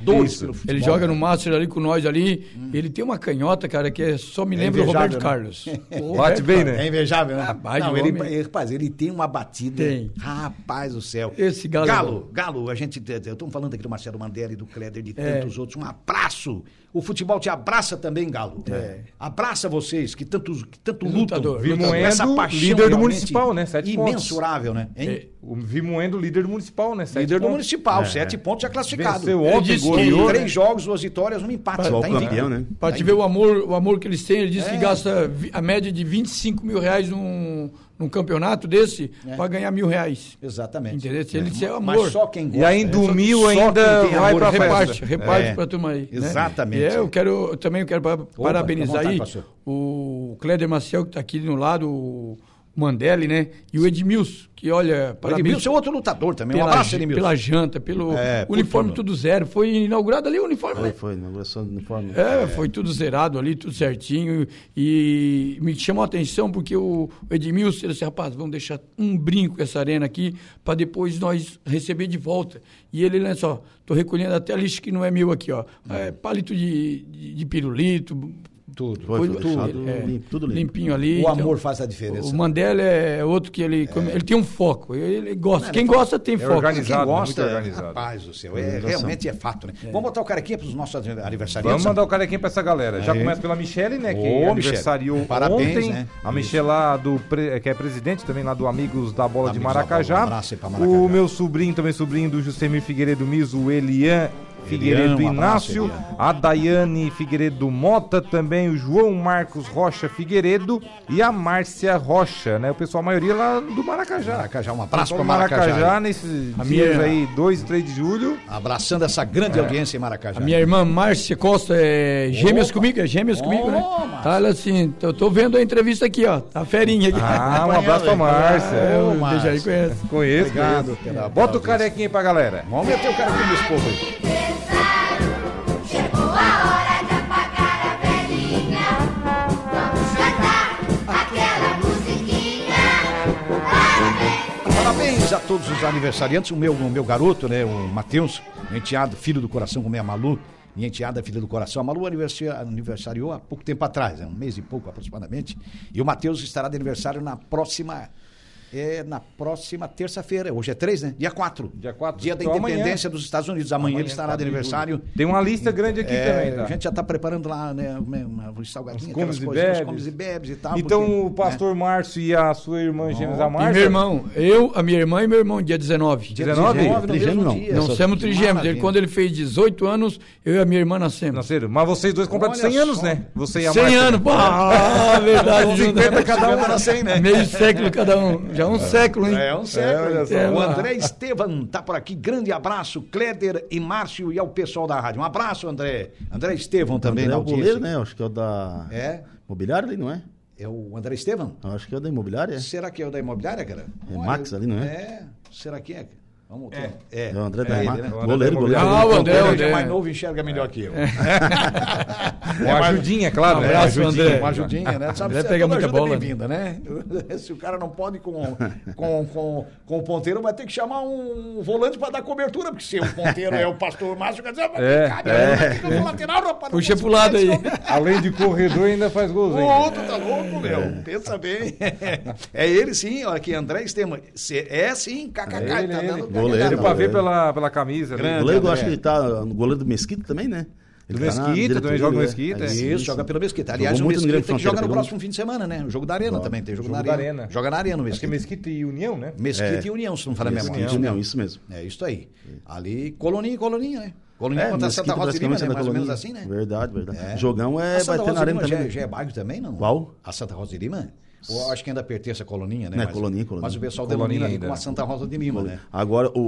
Ele joga no Master ali com nós ali. Ele tem uma canhota, cara, que é, só me lembra o invejável, Roberto né? Carlos. Bate bem, né? É invejável, né? Rapaz, não, ele, ele- rapaz, ele tem uma batida. Tem. Rapaz do céu. Esse Galo é Galo, Galo, a gente. Eu estou falando aqui do Marcelo Mandelli, do Kleder e de É. tantos outros. Um abraço. O futebol te abraça também, Galo. É. Abraça vocês que tanto, que tanto Lutador, lutam. lutador. com essa Vimoendo, paixão líder do Municipal, né? Sete pontos. Imensurável, né? Hein? É. O Vimoendo, líder do municipal, né? Sete Líder do pontos. Municipal, sete pontos já classificado. Venceu ontem, goleou. né? Três jogos, duas vitórias, um empate. Atual Tá campeão, né? Pra te ver o amor, o amor que eles têm, ele disse É. que gasta vi- a média de 25 mil reais num, num campeonato desse É. pra ganhar mil reais. Exatamente. Entendeu? Se ele disser amor. Mas só quem gosta. E ainda é o mil ainda vai festa. reparte, reparte É. pra turma aí. né? Exatamente. E é, eu quero, também eu quero pa- parabenizar fica à vontade, aí pastor. o Cléder Maciel, que está aqui no lado, o Mandelli, né? E o Edmilson, que olha, O parabéns Edmilson é outro lutador também. Um pela, abraço, jan- Edmilson. pela janta, pelo É, uniforme tudo zero. Foi inaugurado ali o uniforme, Foi, né? foi, inauguração do uniforme. É, foi tudo zerado ali, tudo certinho. E me chamou a atenção porque o Edmilson ele disse, rapaz, vamos deixar um brinco essa arena aqui para depois nós receber de volta. E ele, olha só, tô recolhendo até lixo que não é meu aqui, ó. É, palito de, de, de pirulito, Tudo. Foi, foi tudo, deixado é, limpo, tudo limpo. limpinho ali. O amor faz a diferença. O Mandela é outro que ele, ele tem um foco. Ele gosta. Quem gosta tem É foco. organizado. Quem gosta, muito organizado. rapaz do céu, é, realmente é fato, né? Vamos botar o cara aqui para os nossos aniversariantes. Vamos mandar o carequinha pra essa galera. Já começa pela Michele, né? Que Ô, aniversariou Michele. Parabéns, ontem. né? A Michele lá, do, que é presidente também lá do Amigos da Bola de Amigos da Maracajá. Bola, um abraço aí pra Maracajá. O meu sobrinho, também sobrinho do Justemir Figueiredo Miso, o Elian Figueiredo Elian, um Inácio, a Daiane Figueiredo Mota, também o João Marcos Rocha Figueiredo e a Márcia Rocha, né? O pessoal, a maioria lá do Maracajá. Maracajá, um abraço do Maracajá, Maracajá. nesses A dias minha- aí, 2 e 3 de julho. Abraçando essa grande audiência em Maracajá. A minha irmã Márcia Costa é gêmeas Opa. comigo, é gêmeas comigo, né? Márcia. Tá, ela assim, eu tô vendo a entrevista aqui, ó. Tá ferinha aqui. Ah, um abraço pra Márcia. É, Ô, o Márcia. Dejaí conhece. Conheço, Obrigado conheço. Bota o carequinha aí pra galera. Vamos meter o cara aqui nesse povo aí. A todos os aniversariantes. O meu, o meu garoto, né? O Matheus, enteado, filho do coração, como é a Malu. Minha enteada, filha do coração. A Malu aniversariou há pouco tempo atrás, né, um mês e pouco aproximadamente. E o Matheus estará de aniversário na próxima. É na próxima terça-feira. Hoje é 3, né? Dia 4. Dia 4. Dia da Então, amanhã. independência dos Estados Unidos. Amanhã, Amanhã, ele estará 4 de aniversário. Tem uma lista grande aqui É, também, tá? A gente já está preparando lá, né? uma- Os salgadinhos, Os aquelas comes e coisas, os bebes. comes e bebes e tal. Então porque, o pastor Márcio e a sua irmã gêmeas, a E Márcia. meu irmão, eu, a minha irmã e meu irmão, dia 19. Dia 19? 19 no Trigêmeo mesmo não. dia. Não somos trigêmeos. Ele, quando ele fez 18 anos, eu e a minha irmã nascemos. Nasceram. Mas vocês dois completam Olha 100 anos, só. né? Você e a 100 Márcia. anos, pô, ah, verdade. 50 cada um. Era 100, né? Meio século cada um. Já um século, hein? É um século. então. o André Estevam tá por aqui. Grande abraço, Cléder e Márcio e ao pessoal da rádio. Um abraço, André. André Estevam também André na é o audiência. goleiro, né? Acho que é o da. É? Imobiliária ali, não é? É o André Estevam? Acho que é o da imobiliária. é. Será que é o da imobiliária, cara? É Olha, Max ali, não é? É. Será que é? Vamos é. é. É o André da ele, Max. né? André Goleiro, da goleiro. Ah, o André, o é André. mais novo enxerga melhor que eu. Uma ajudinha, claro. Um né? abraço, Uma ajudinha. André. Uma ajudinha, né? Sabe, André se pega muita é bola, bem-vinda, né? Se o cara não pode com, com, com, com o ponteiro, vai ter que chamar um volante para dar cobertura, porque se o ponteiro é o pastor Márcio, quer dizer, vai É, cabe, é. no lateral, rapaz. Puxa pro lado aí. Além de corredor, ainda faz gols O ainda. outro tá louco, meu. Pensa bem. É ele sim, olha aqui, André Estevam. Se- É sim, kkk, É ele, tá é dando Goleiro, Deu pra não, ver é. pela, pela camisa. né? Grande. Goleiro, eu André. acho que ele tá no goleiro do Mesquita também, né? Do Ele tá na Mesquita, também joga no é. Mesquita, é. Isso, joga pelo Mesquita. Aliás, Jogou o no Mesquita Grande que Fronteira, joga no pegou? próximo fim de semana, né? O jogo da Arena também. Tem jogo, Jogo na da arena. Arena. Joga na Arena o Acho que é Mesquita. Mesquita e União, né? Mesquita É. e União, se não falar a memória. Mesquita, União, isso mesmo. É isso aí. Ali, coloninha e coloninha, né? Coloninha É, contra Santa Rosa de Lima, né? Mais ou menos assim, né? Verdade, verdade. É. Jogão A é Santa bater Rosa na arena Lima já, também. já é bairro também, não? Qual? A Santa Rosa de Lima? Ou acho que ainda pertence à Coloninha, né? Não, é Mas- Coloninha, Coloninha. Mas o pessoal Coloninha denomina como a Santa Rosa de Lima, né? Agora, o,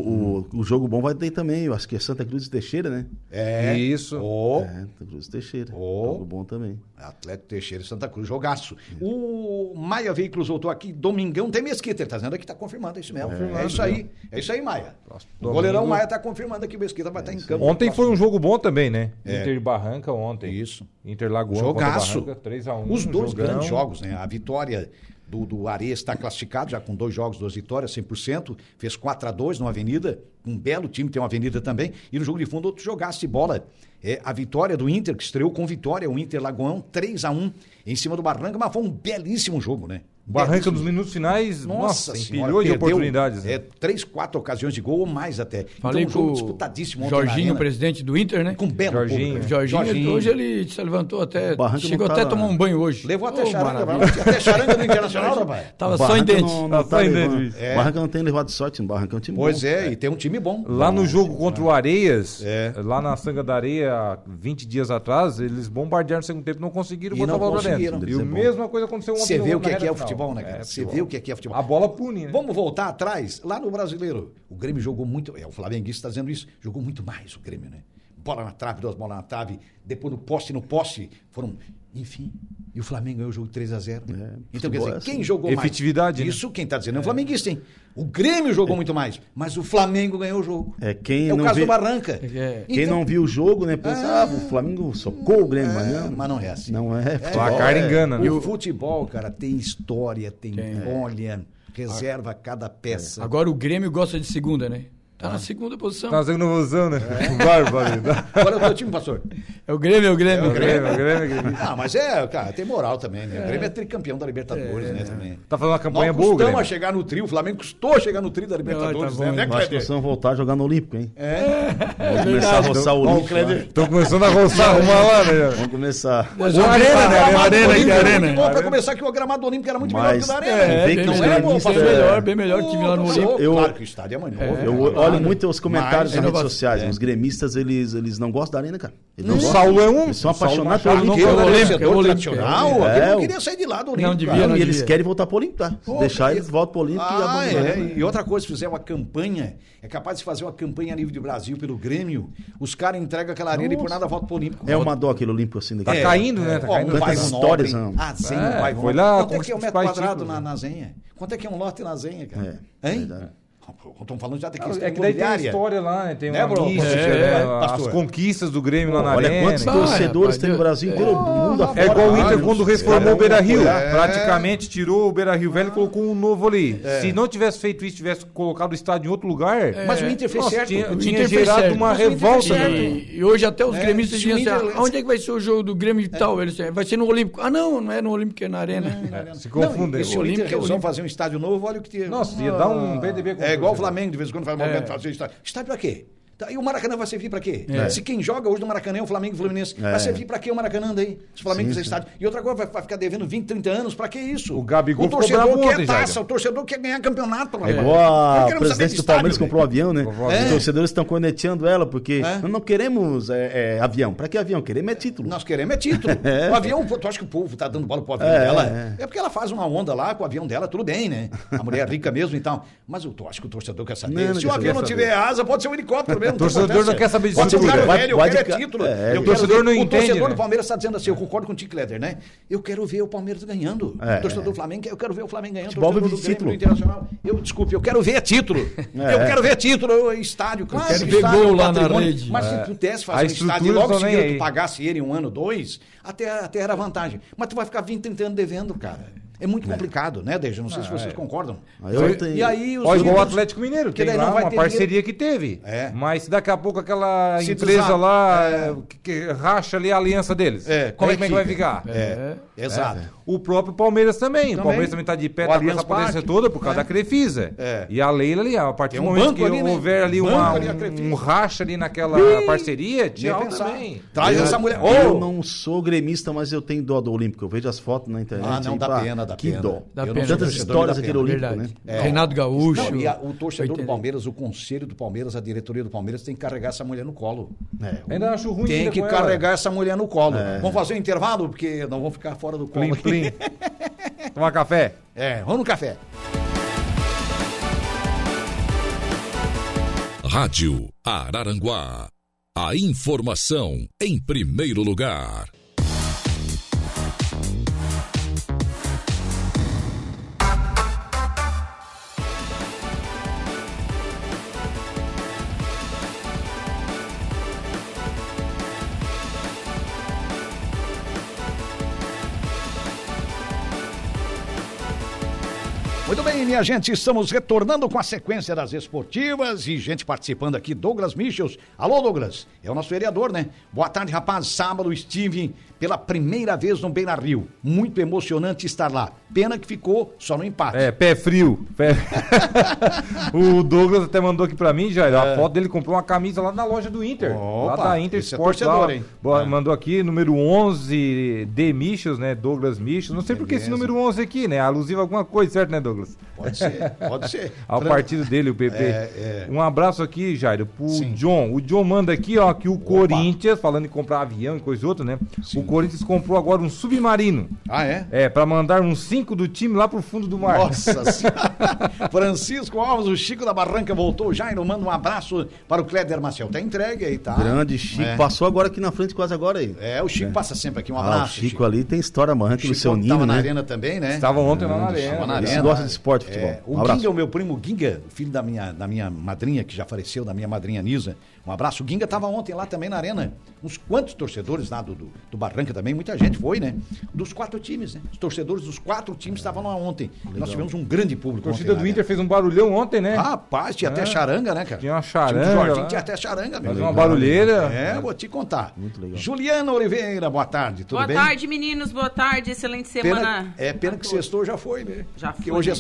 o, o jogo bom vai ter também, eu acho que é Santa Cruz e Teixeira, né? É. Isso. Ô, É, Santa Cruz e Teixeira. Oh. Jogo bom também. Atlético Teixeira e Santa Cruz, jogaço. O Maia Veículos voltou aqui, Domingão tem Mesquita, ele tá dizendo aqui, tá confirmado, é isso mesmo. É, isso aí, é isso aí, Maia. O goleirão Maia tá confirmando aqui, o Mesquita vai estar em campo. Ontem foi um jogo bom também, né? É. Inter de Barranca ontem. Isso. Inter Lagoa Jogaço. Barranca, 3x1. Os dois jogão. grandes jogos, né? A vitória do, do Areia está classificado, já com dois jogos, duas vitórias, 100%. Fez 4 a 2 no Avenida. Um belo time, tem uma Avenida também. E no jogo de fundo, outro jogaço de bola. É, a vitória do Inter, que estreou com vitória, o Inter Lagoão, 3 a 1 em cima do Barranca, mas foi um belíssimo jogo, né? Barranca nos minutos finais, nossa, nossa, senhora, empilhou de perdeu, oportunidades. né? É, três, quatro ocasiões de gol ou mais até. Falei então, um jogo com disputadíssimo Jorginho, presidente do Inter, né? com belo Jorginho. público, né? Jorginho, hoje ele se levantou até. Barranca chegou até a tomar um banho hoje. Levou até Ô, charanga, maravilha. até charanga do Internacional, rapaz. Tava só em Barranca dente. Não, Tá não só tá em levando- dente, é. Barranca não tem levado sorte, o Barranca é um time bom. Pois é, e tem um time bom. Lá no jogo contra o Areias, É. lá na Sanga da Areia, 20 dias atrás, eles bombardearam no segundo tempo não conseguiram botar a bola pra dentro. E a é mesma coisa aconteceu ontem Você no- vê o que é, que é o final. Futebol, né, cara? É, Você vê o que é, que é futebol. A bola pune, né? Vamos voltar atrás, lá no Brasileiro. O Grêmio jogou muito. É, o Flamenguista está dizendo isso. Jogou muito mais o Grêmio, né? Bola na trave, duas bolas na trave. Depois no poste, no poste. Foram. Enfim. E o Flamengo ganhou o jogo 3 a 0 Então, quer dizer, é assim. quem jogou mais? Efetividade, né? Isso quem está dizendo é o flamenguista, hein? O Grêmio jogou muito mais, mas o Flamengo ganhou o jogo. É, quem É o não caso vê- do Barranca. É. Quem Então- não viu o jogo, né? Pensa, ah, o Flamengo socou o Grêmio, mas não. mas não é assim. Não é. futebol Placar é- engana, né? E o futebol, cara, tem história, tem, olha, reserva cada peça. Agora o Grêmio gosta de segunda, né? Tá na segunda posição. Tá fazendo ilusão, né? Bárbaro. Qual é o teu time, pastor? É o Grêmio, é o Grêmio. É o Grêmio, é o Grêmio, é o Grêmio. Ah, mas é, cara, tem moral também, né? O Grêmio é tricampeão da Libertadores, né? Também. Tá fazendo uma campanha Nós boa, custamos Grêmio. a chegar no trio, o Flamengo custou a chegar no trio da Libertadores, Ah, tá né? nós vamos voltar a jogar no Olímpico, hein? É, Vamos começar a roçar o Ó, o Olímpico. Tô começando a roçar, arrumar lá, né? Vamos começar. Mas O Arena, né? gramado Arena, Olímpico Arena. bom pra começar que o gramado do Olímpico era muito melhor que o da Arena. É, É, bem melhor, é bem melhor, bem melhor que lá no Olímpico. Claro que o estádio é mais novo. Né? olho muito os comentários nas redes sociais. é. Os gremistas, eles, eles não gostam da arena, cara. Eles não O gostam. Saulo é um. Eles são apaixonados pelo não Olímpico. Porque o Olímpico, é Olímpico. tradicional, É, não o- queria sair de lá do Não Olímpico. devia, cara. não E eles devia. querem voltar pro Olímpico, tá? Pô, Deixar eles voltam pro Olímpico e Ah, abandonam. é. E outra coisa, se fizer uma campanha, é capaz de fazer uma campanha a nível de Brasil pelo Grêmio, os caras entregam aquela arena e por nada volta pro Olímpico. É uma dó aquele Olímpico assim daqui. Tá caindo, né? Tá caindo. histórias, não? Ah, Zenha, É, um bairro foi lá Quanto é que é um metro quadrado na, né? na Zenha? Quanto é que é um lote na Zenha, cara? É, Hein? Estamos falando já da Não, questão É que daí tem a história lá, né? Tem Né, uma bro? mística, É, né? é, as conquistas do Grêmio lá na Olha arena. quantos torcedores tem no Brasil inteiro, do mundo afora. É igual o Inter quando reformou Cada o um Beira Rio. apoiar. Praticamente tirou o Beira Rio velho e colocou um novo ali. É. Se não tivesse feito isso, tivesse colocado o estádio em outro lugar. Mas o Inter fez nossa, certo. tinha, O tinha gerado certo. uma Mas revolta. E, e hoje até os É, gremistas diziam assim, ah, onde é que vai ser o jogo do Grêmio e tal? Eles vai ser no Olímpico. Ah, não, não é no Olímpico, é na Arena. Se Não, confundem. se o Olímpico é resolve Olímpico. fazer um estádio novo, olha o que tinha. Nossa, ia dar um PDB com É igual o torcedor. Flamengo, de vez em quando faz movimento fazer estádio. Estádio pra quê? Tá, E o Maracanã vai servir pra quê? É. Se quem joga hoje no Maracanã é o Flamengo e o Fluminense, É. vai servir pra quê o Maracanã daí? Se o Flamengo Sim, fizer estádio. E outra coisa, vai, vai ficar devendo 20, 30 anos, pra que isso? O Gabigol o torcedor quer ontem, taça, Jair. o torcedor quer ganhar campeonato. É rapaz. igual Não a presidente de do Palmeiras comprou um avião, né? Avião. Os É. torcedores estão corneteando ela, porque É. nós não queremos é, é, avião. Pra que avião? Queremos é título. Nós queremos é título. O avião, tu acha que o povo tá dando bola pro avião É, dela? é. É. porque ela faz uma onda lá com o avião dela, tudo bem, né? A mulher é rica mesmo e tal. Mas eu acho que o torcedor quer saber. Se o avião não tiver asa, pode ser um helicóptero mesmo. O torcedor não quer saber de Vai- velho, eu vai quero de é título. É, Eu o torcedor ver- não O entende, torcedor né? do Palmeiras está dizendo assim, eu concordo com o Tic Leder, né? Eu quero ver o Palmeiras ganhando. É, o torcedor é. do Flamengo, eu quero ver o Flamengo ganhando. Futebol o torcedor vive de título. Internacional. Eu, desculpe, eu quero ver título. É. Eu quero ver título, estádio. Claro, quero que ver é gol lá na rede. Mas É. se tu pudesse A fazer um estádio e logo seguida aí. tu pagasse ele um ano, dois, até, até era vantagem. Mas tu vai ficar 20, 30 anos devendo, cara. É muito complicado, né, Deja? Não sei se vocês concordam. Aí ontem- E aí os Ó, igual o Atlético Mineiro, que tem lá uma parceria que teve. É. Mas daqui a pouco aquela Se empresa desar- lá É. que, que racha ali a aliança deles. É, como é que é vai fica? ficar? É, exato. O próprio Palmeiras também. O Também. Palmeiras também tá de pé, O tá com essa potência toda por causa É. da Crefisa. É. E a Leila ali, a partir Tem do um momento que ali, né? houver ali um, racha ali naquela parceria, Tinha tchau também. Traz Eu- essa mulher. Eu não sou gremista, mas eu tenho dó do Olímpico. Eu vejo as fotos na internet. Ah, não, dá pena, dá que pena. dó. Dá Eu pena. Tantas torcedor, histórias daquele pena. Olímpico, né? É. Reinaldo Gaúcho. Não, e a- o torcedor do Oitenta- Palmeiras, o conselho do Palmeiras, a diretoria do Palmeiras tem que carregar essa mulher no colo. É, Ainda acho ruim Tem que ela. carregar essa mulher no colo. Vamos fazer um intervalo, porque não vão ficar fora do colo. Plim, plim. Tomar café. É, vamos no café. Rádio Araranguá. A informação em primeiro lugar. Bem, minha gente, estamos retornando com a sequência das esportivas e gente participando aqui, Douglas Michels. Alô, Douglas, é o nosso vereador, né? Boa tarde, rapaz. Sábado estive pela primeira vez no Beira Rio. Muito emocionante estar lá. Pena que ficou só no empate. É, pé frio. Pé- o Douglas até mandou aqui pra mim, já. A foto dele comprou uma camisa lá na loja do Inter. lá Opa, da Inter é Sport. torcedor, lá. hein? Boa, É. Mandou aqui, número 11, D. Michels, né? Douglas Michels. Não sei por que esse número 11 aqui, né? Alusivo a alguma coisa, certo, né, Douglas? Pode ser, pode ser. Ao Fran- partido dele, o PP. É, é. Um abraço aqui, Jairo, pro Sim. John. O John manda aqui, ó, que o Corinthians, falando em comprar avião e coisa outra, né? Sim. O Corinthians comprou agora um submarino. Ah, é? É, pra mandar uns cinco do time lá pro fundo do mar. Nossa senhora. Francisco Alves, o Chico da Barranca voltou. Jairo, manda um abraço para o Cléder Maciel. Tá entregue aí, tá? Grande Chico. É. Passou agora aqui na frente, quase agora aí. É, o Chico passa sempre aqui. Um Ah, abraço. o Chico, ali tem história amarrando Chico do seu tava ninho, na né? arena também, né? Estava ontem lá na arena. Na arena. gosta de esporte, futebol. É, Um o abraço. Ginga, o meu primo Ginga, filho da minha, da minha madrinha, que já faleceu, da minha madrinha Nisa. Um abraço. O Ginga estava ontem lá também na arena. Uns quantos torcedores lá do, do, do Barranca também, muita gente foi, né? Dos quatro times, né? Os torcedores dos quatro times estavam lá ontem. Nós tivemos um grande A público. torcida ontem do lá, Inter fez um barulhão ontem, né? né? Rapaz, tinha até É. charanga, né, cara? Tinha uma charanga do Jorginho lá. tinha até charanga, meu. Fazia uma barulheira. É, vou te contar. Muito legal. Juliana Oliveira, boa tarde, tudo Boa bem? tarde, meninos. Boa tarde. Excelente semana. Pena, é pena a que sextou já foi, né? Já Porque foi. hoje é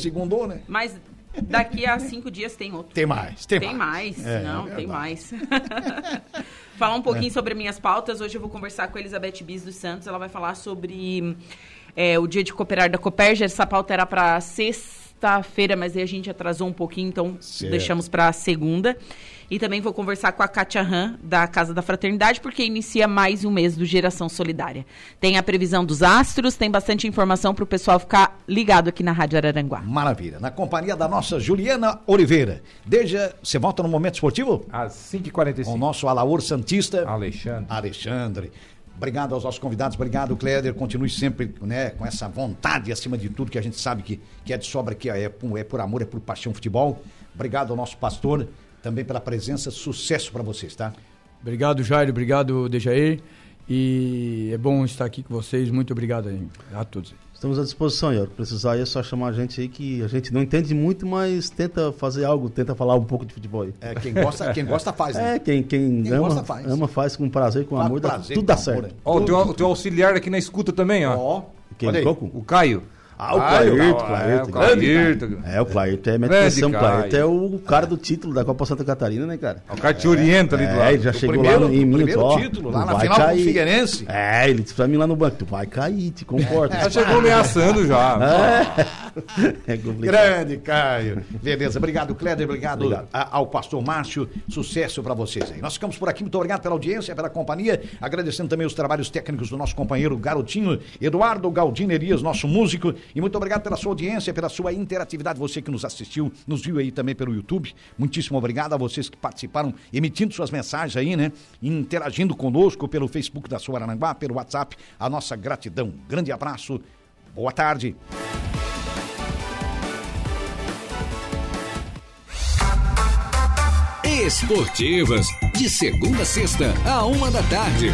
né? Mas daqui a cinco dias tem outro. Tem mais, tem, Tem mais. É, Não, é tem mais. falar um pouquinho sobre minhas pautas. Hoje eu vou conversar com a Elizabeth Bis dos Santos. Ela vai falar sobre é, o dia de cooperar da Coperja. Essa pauta era para sexta-feira, mas aí a gente atrasou um pouquinho, então Certo. deixamos para segunda. E também vou conversar com a Kátia Han, da Casa da Fraternidade, porque inicia mais um mês do Geração Solidária. Tem a previsão dos astros, tem bastante informação para o pessoal ficar ligado aqui na Rádio Araranguá. Maravilha. Na companhia da nossa Juliana Oliveira. Desde, você volta no Momento Esportivo? Às Com o 5h45. nosso Alaor Santista. Alexandre. Alexandre. Obrigado aos nossos convidados, obrigado, Cléder. Continue sempre né, com essa vontade, acima de tudo, que a gente sabe que, que é de sobra, que é, por- é por amor, é por paixão futebol. Obrigado ao nosso pastor, também pela presença. Sucesso para vocês, tá? Obrigado, Jairo. Obrigado, Dejair. E é bom estar aqui com vocês. Muito obrigado aí, a todos. Estamos à disposição, ó. Precisar aí é só chamar a gente aí que a gente não entende muito, mas tenta fazer algo, tenta falar um pouco de futebol aí. É, quem gosta, quem gosta faz, né? É, quem, quem, Quem ama, gosta faz. ama faz com prazer, com Faz amor, dá- prazer, tudo com dá certo. né? Ó, o teu, o teu auxiliar aqui na escuta também, ó. Ó, Quem, olha aí. O Caio. Ah, o Caio, Clairto, é, Clairto. o Clairto. É, o Clairto é atenção. O Clairto é o cara do título da Copa Santa Catarina, né, cara? O cara te orienta ali do É, lado. ele já chegou primeiro, lá no, em Minas, primeiro ó, título, lá na final com o cair. Figueirense. É, ele disse pra mim lá no banco, tu vai cair, te comporta. Já chegou ameaçando já. é complicado. Grande, Caio. Beleza, obrigado, Cléder, obrigado, Obrigado. a- ao pastor Márcio. Sucesso para vocês aí. Nós ficamos por aqui, muito obrigado pela audiência, pela companhia. Agradecendo também os trabalhos técnicos do nosso companheiro Garotinho, Eduardo Galdino Elias, nosso músico. E muito obrigado pela sua audiência, pela sua interatividade. Você que nos assistiu, nos viu aí também pelo YouTube. Muitíssimo obrigado a vocês que participaram, emitindo suas mensagens aí, né? Interagindo conosco pelo Facebook da Sua Aranguá, pelo WhatsApp. A nossa gratidão. Grande abraço. Boa tarde. Esportivas, de segunda a sexta, a uma da tarde.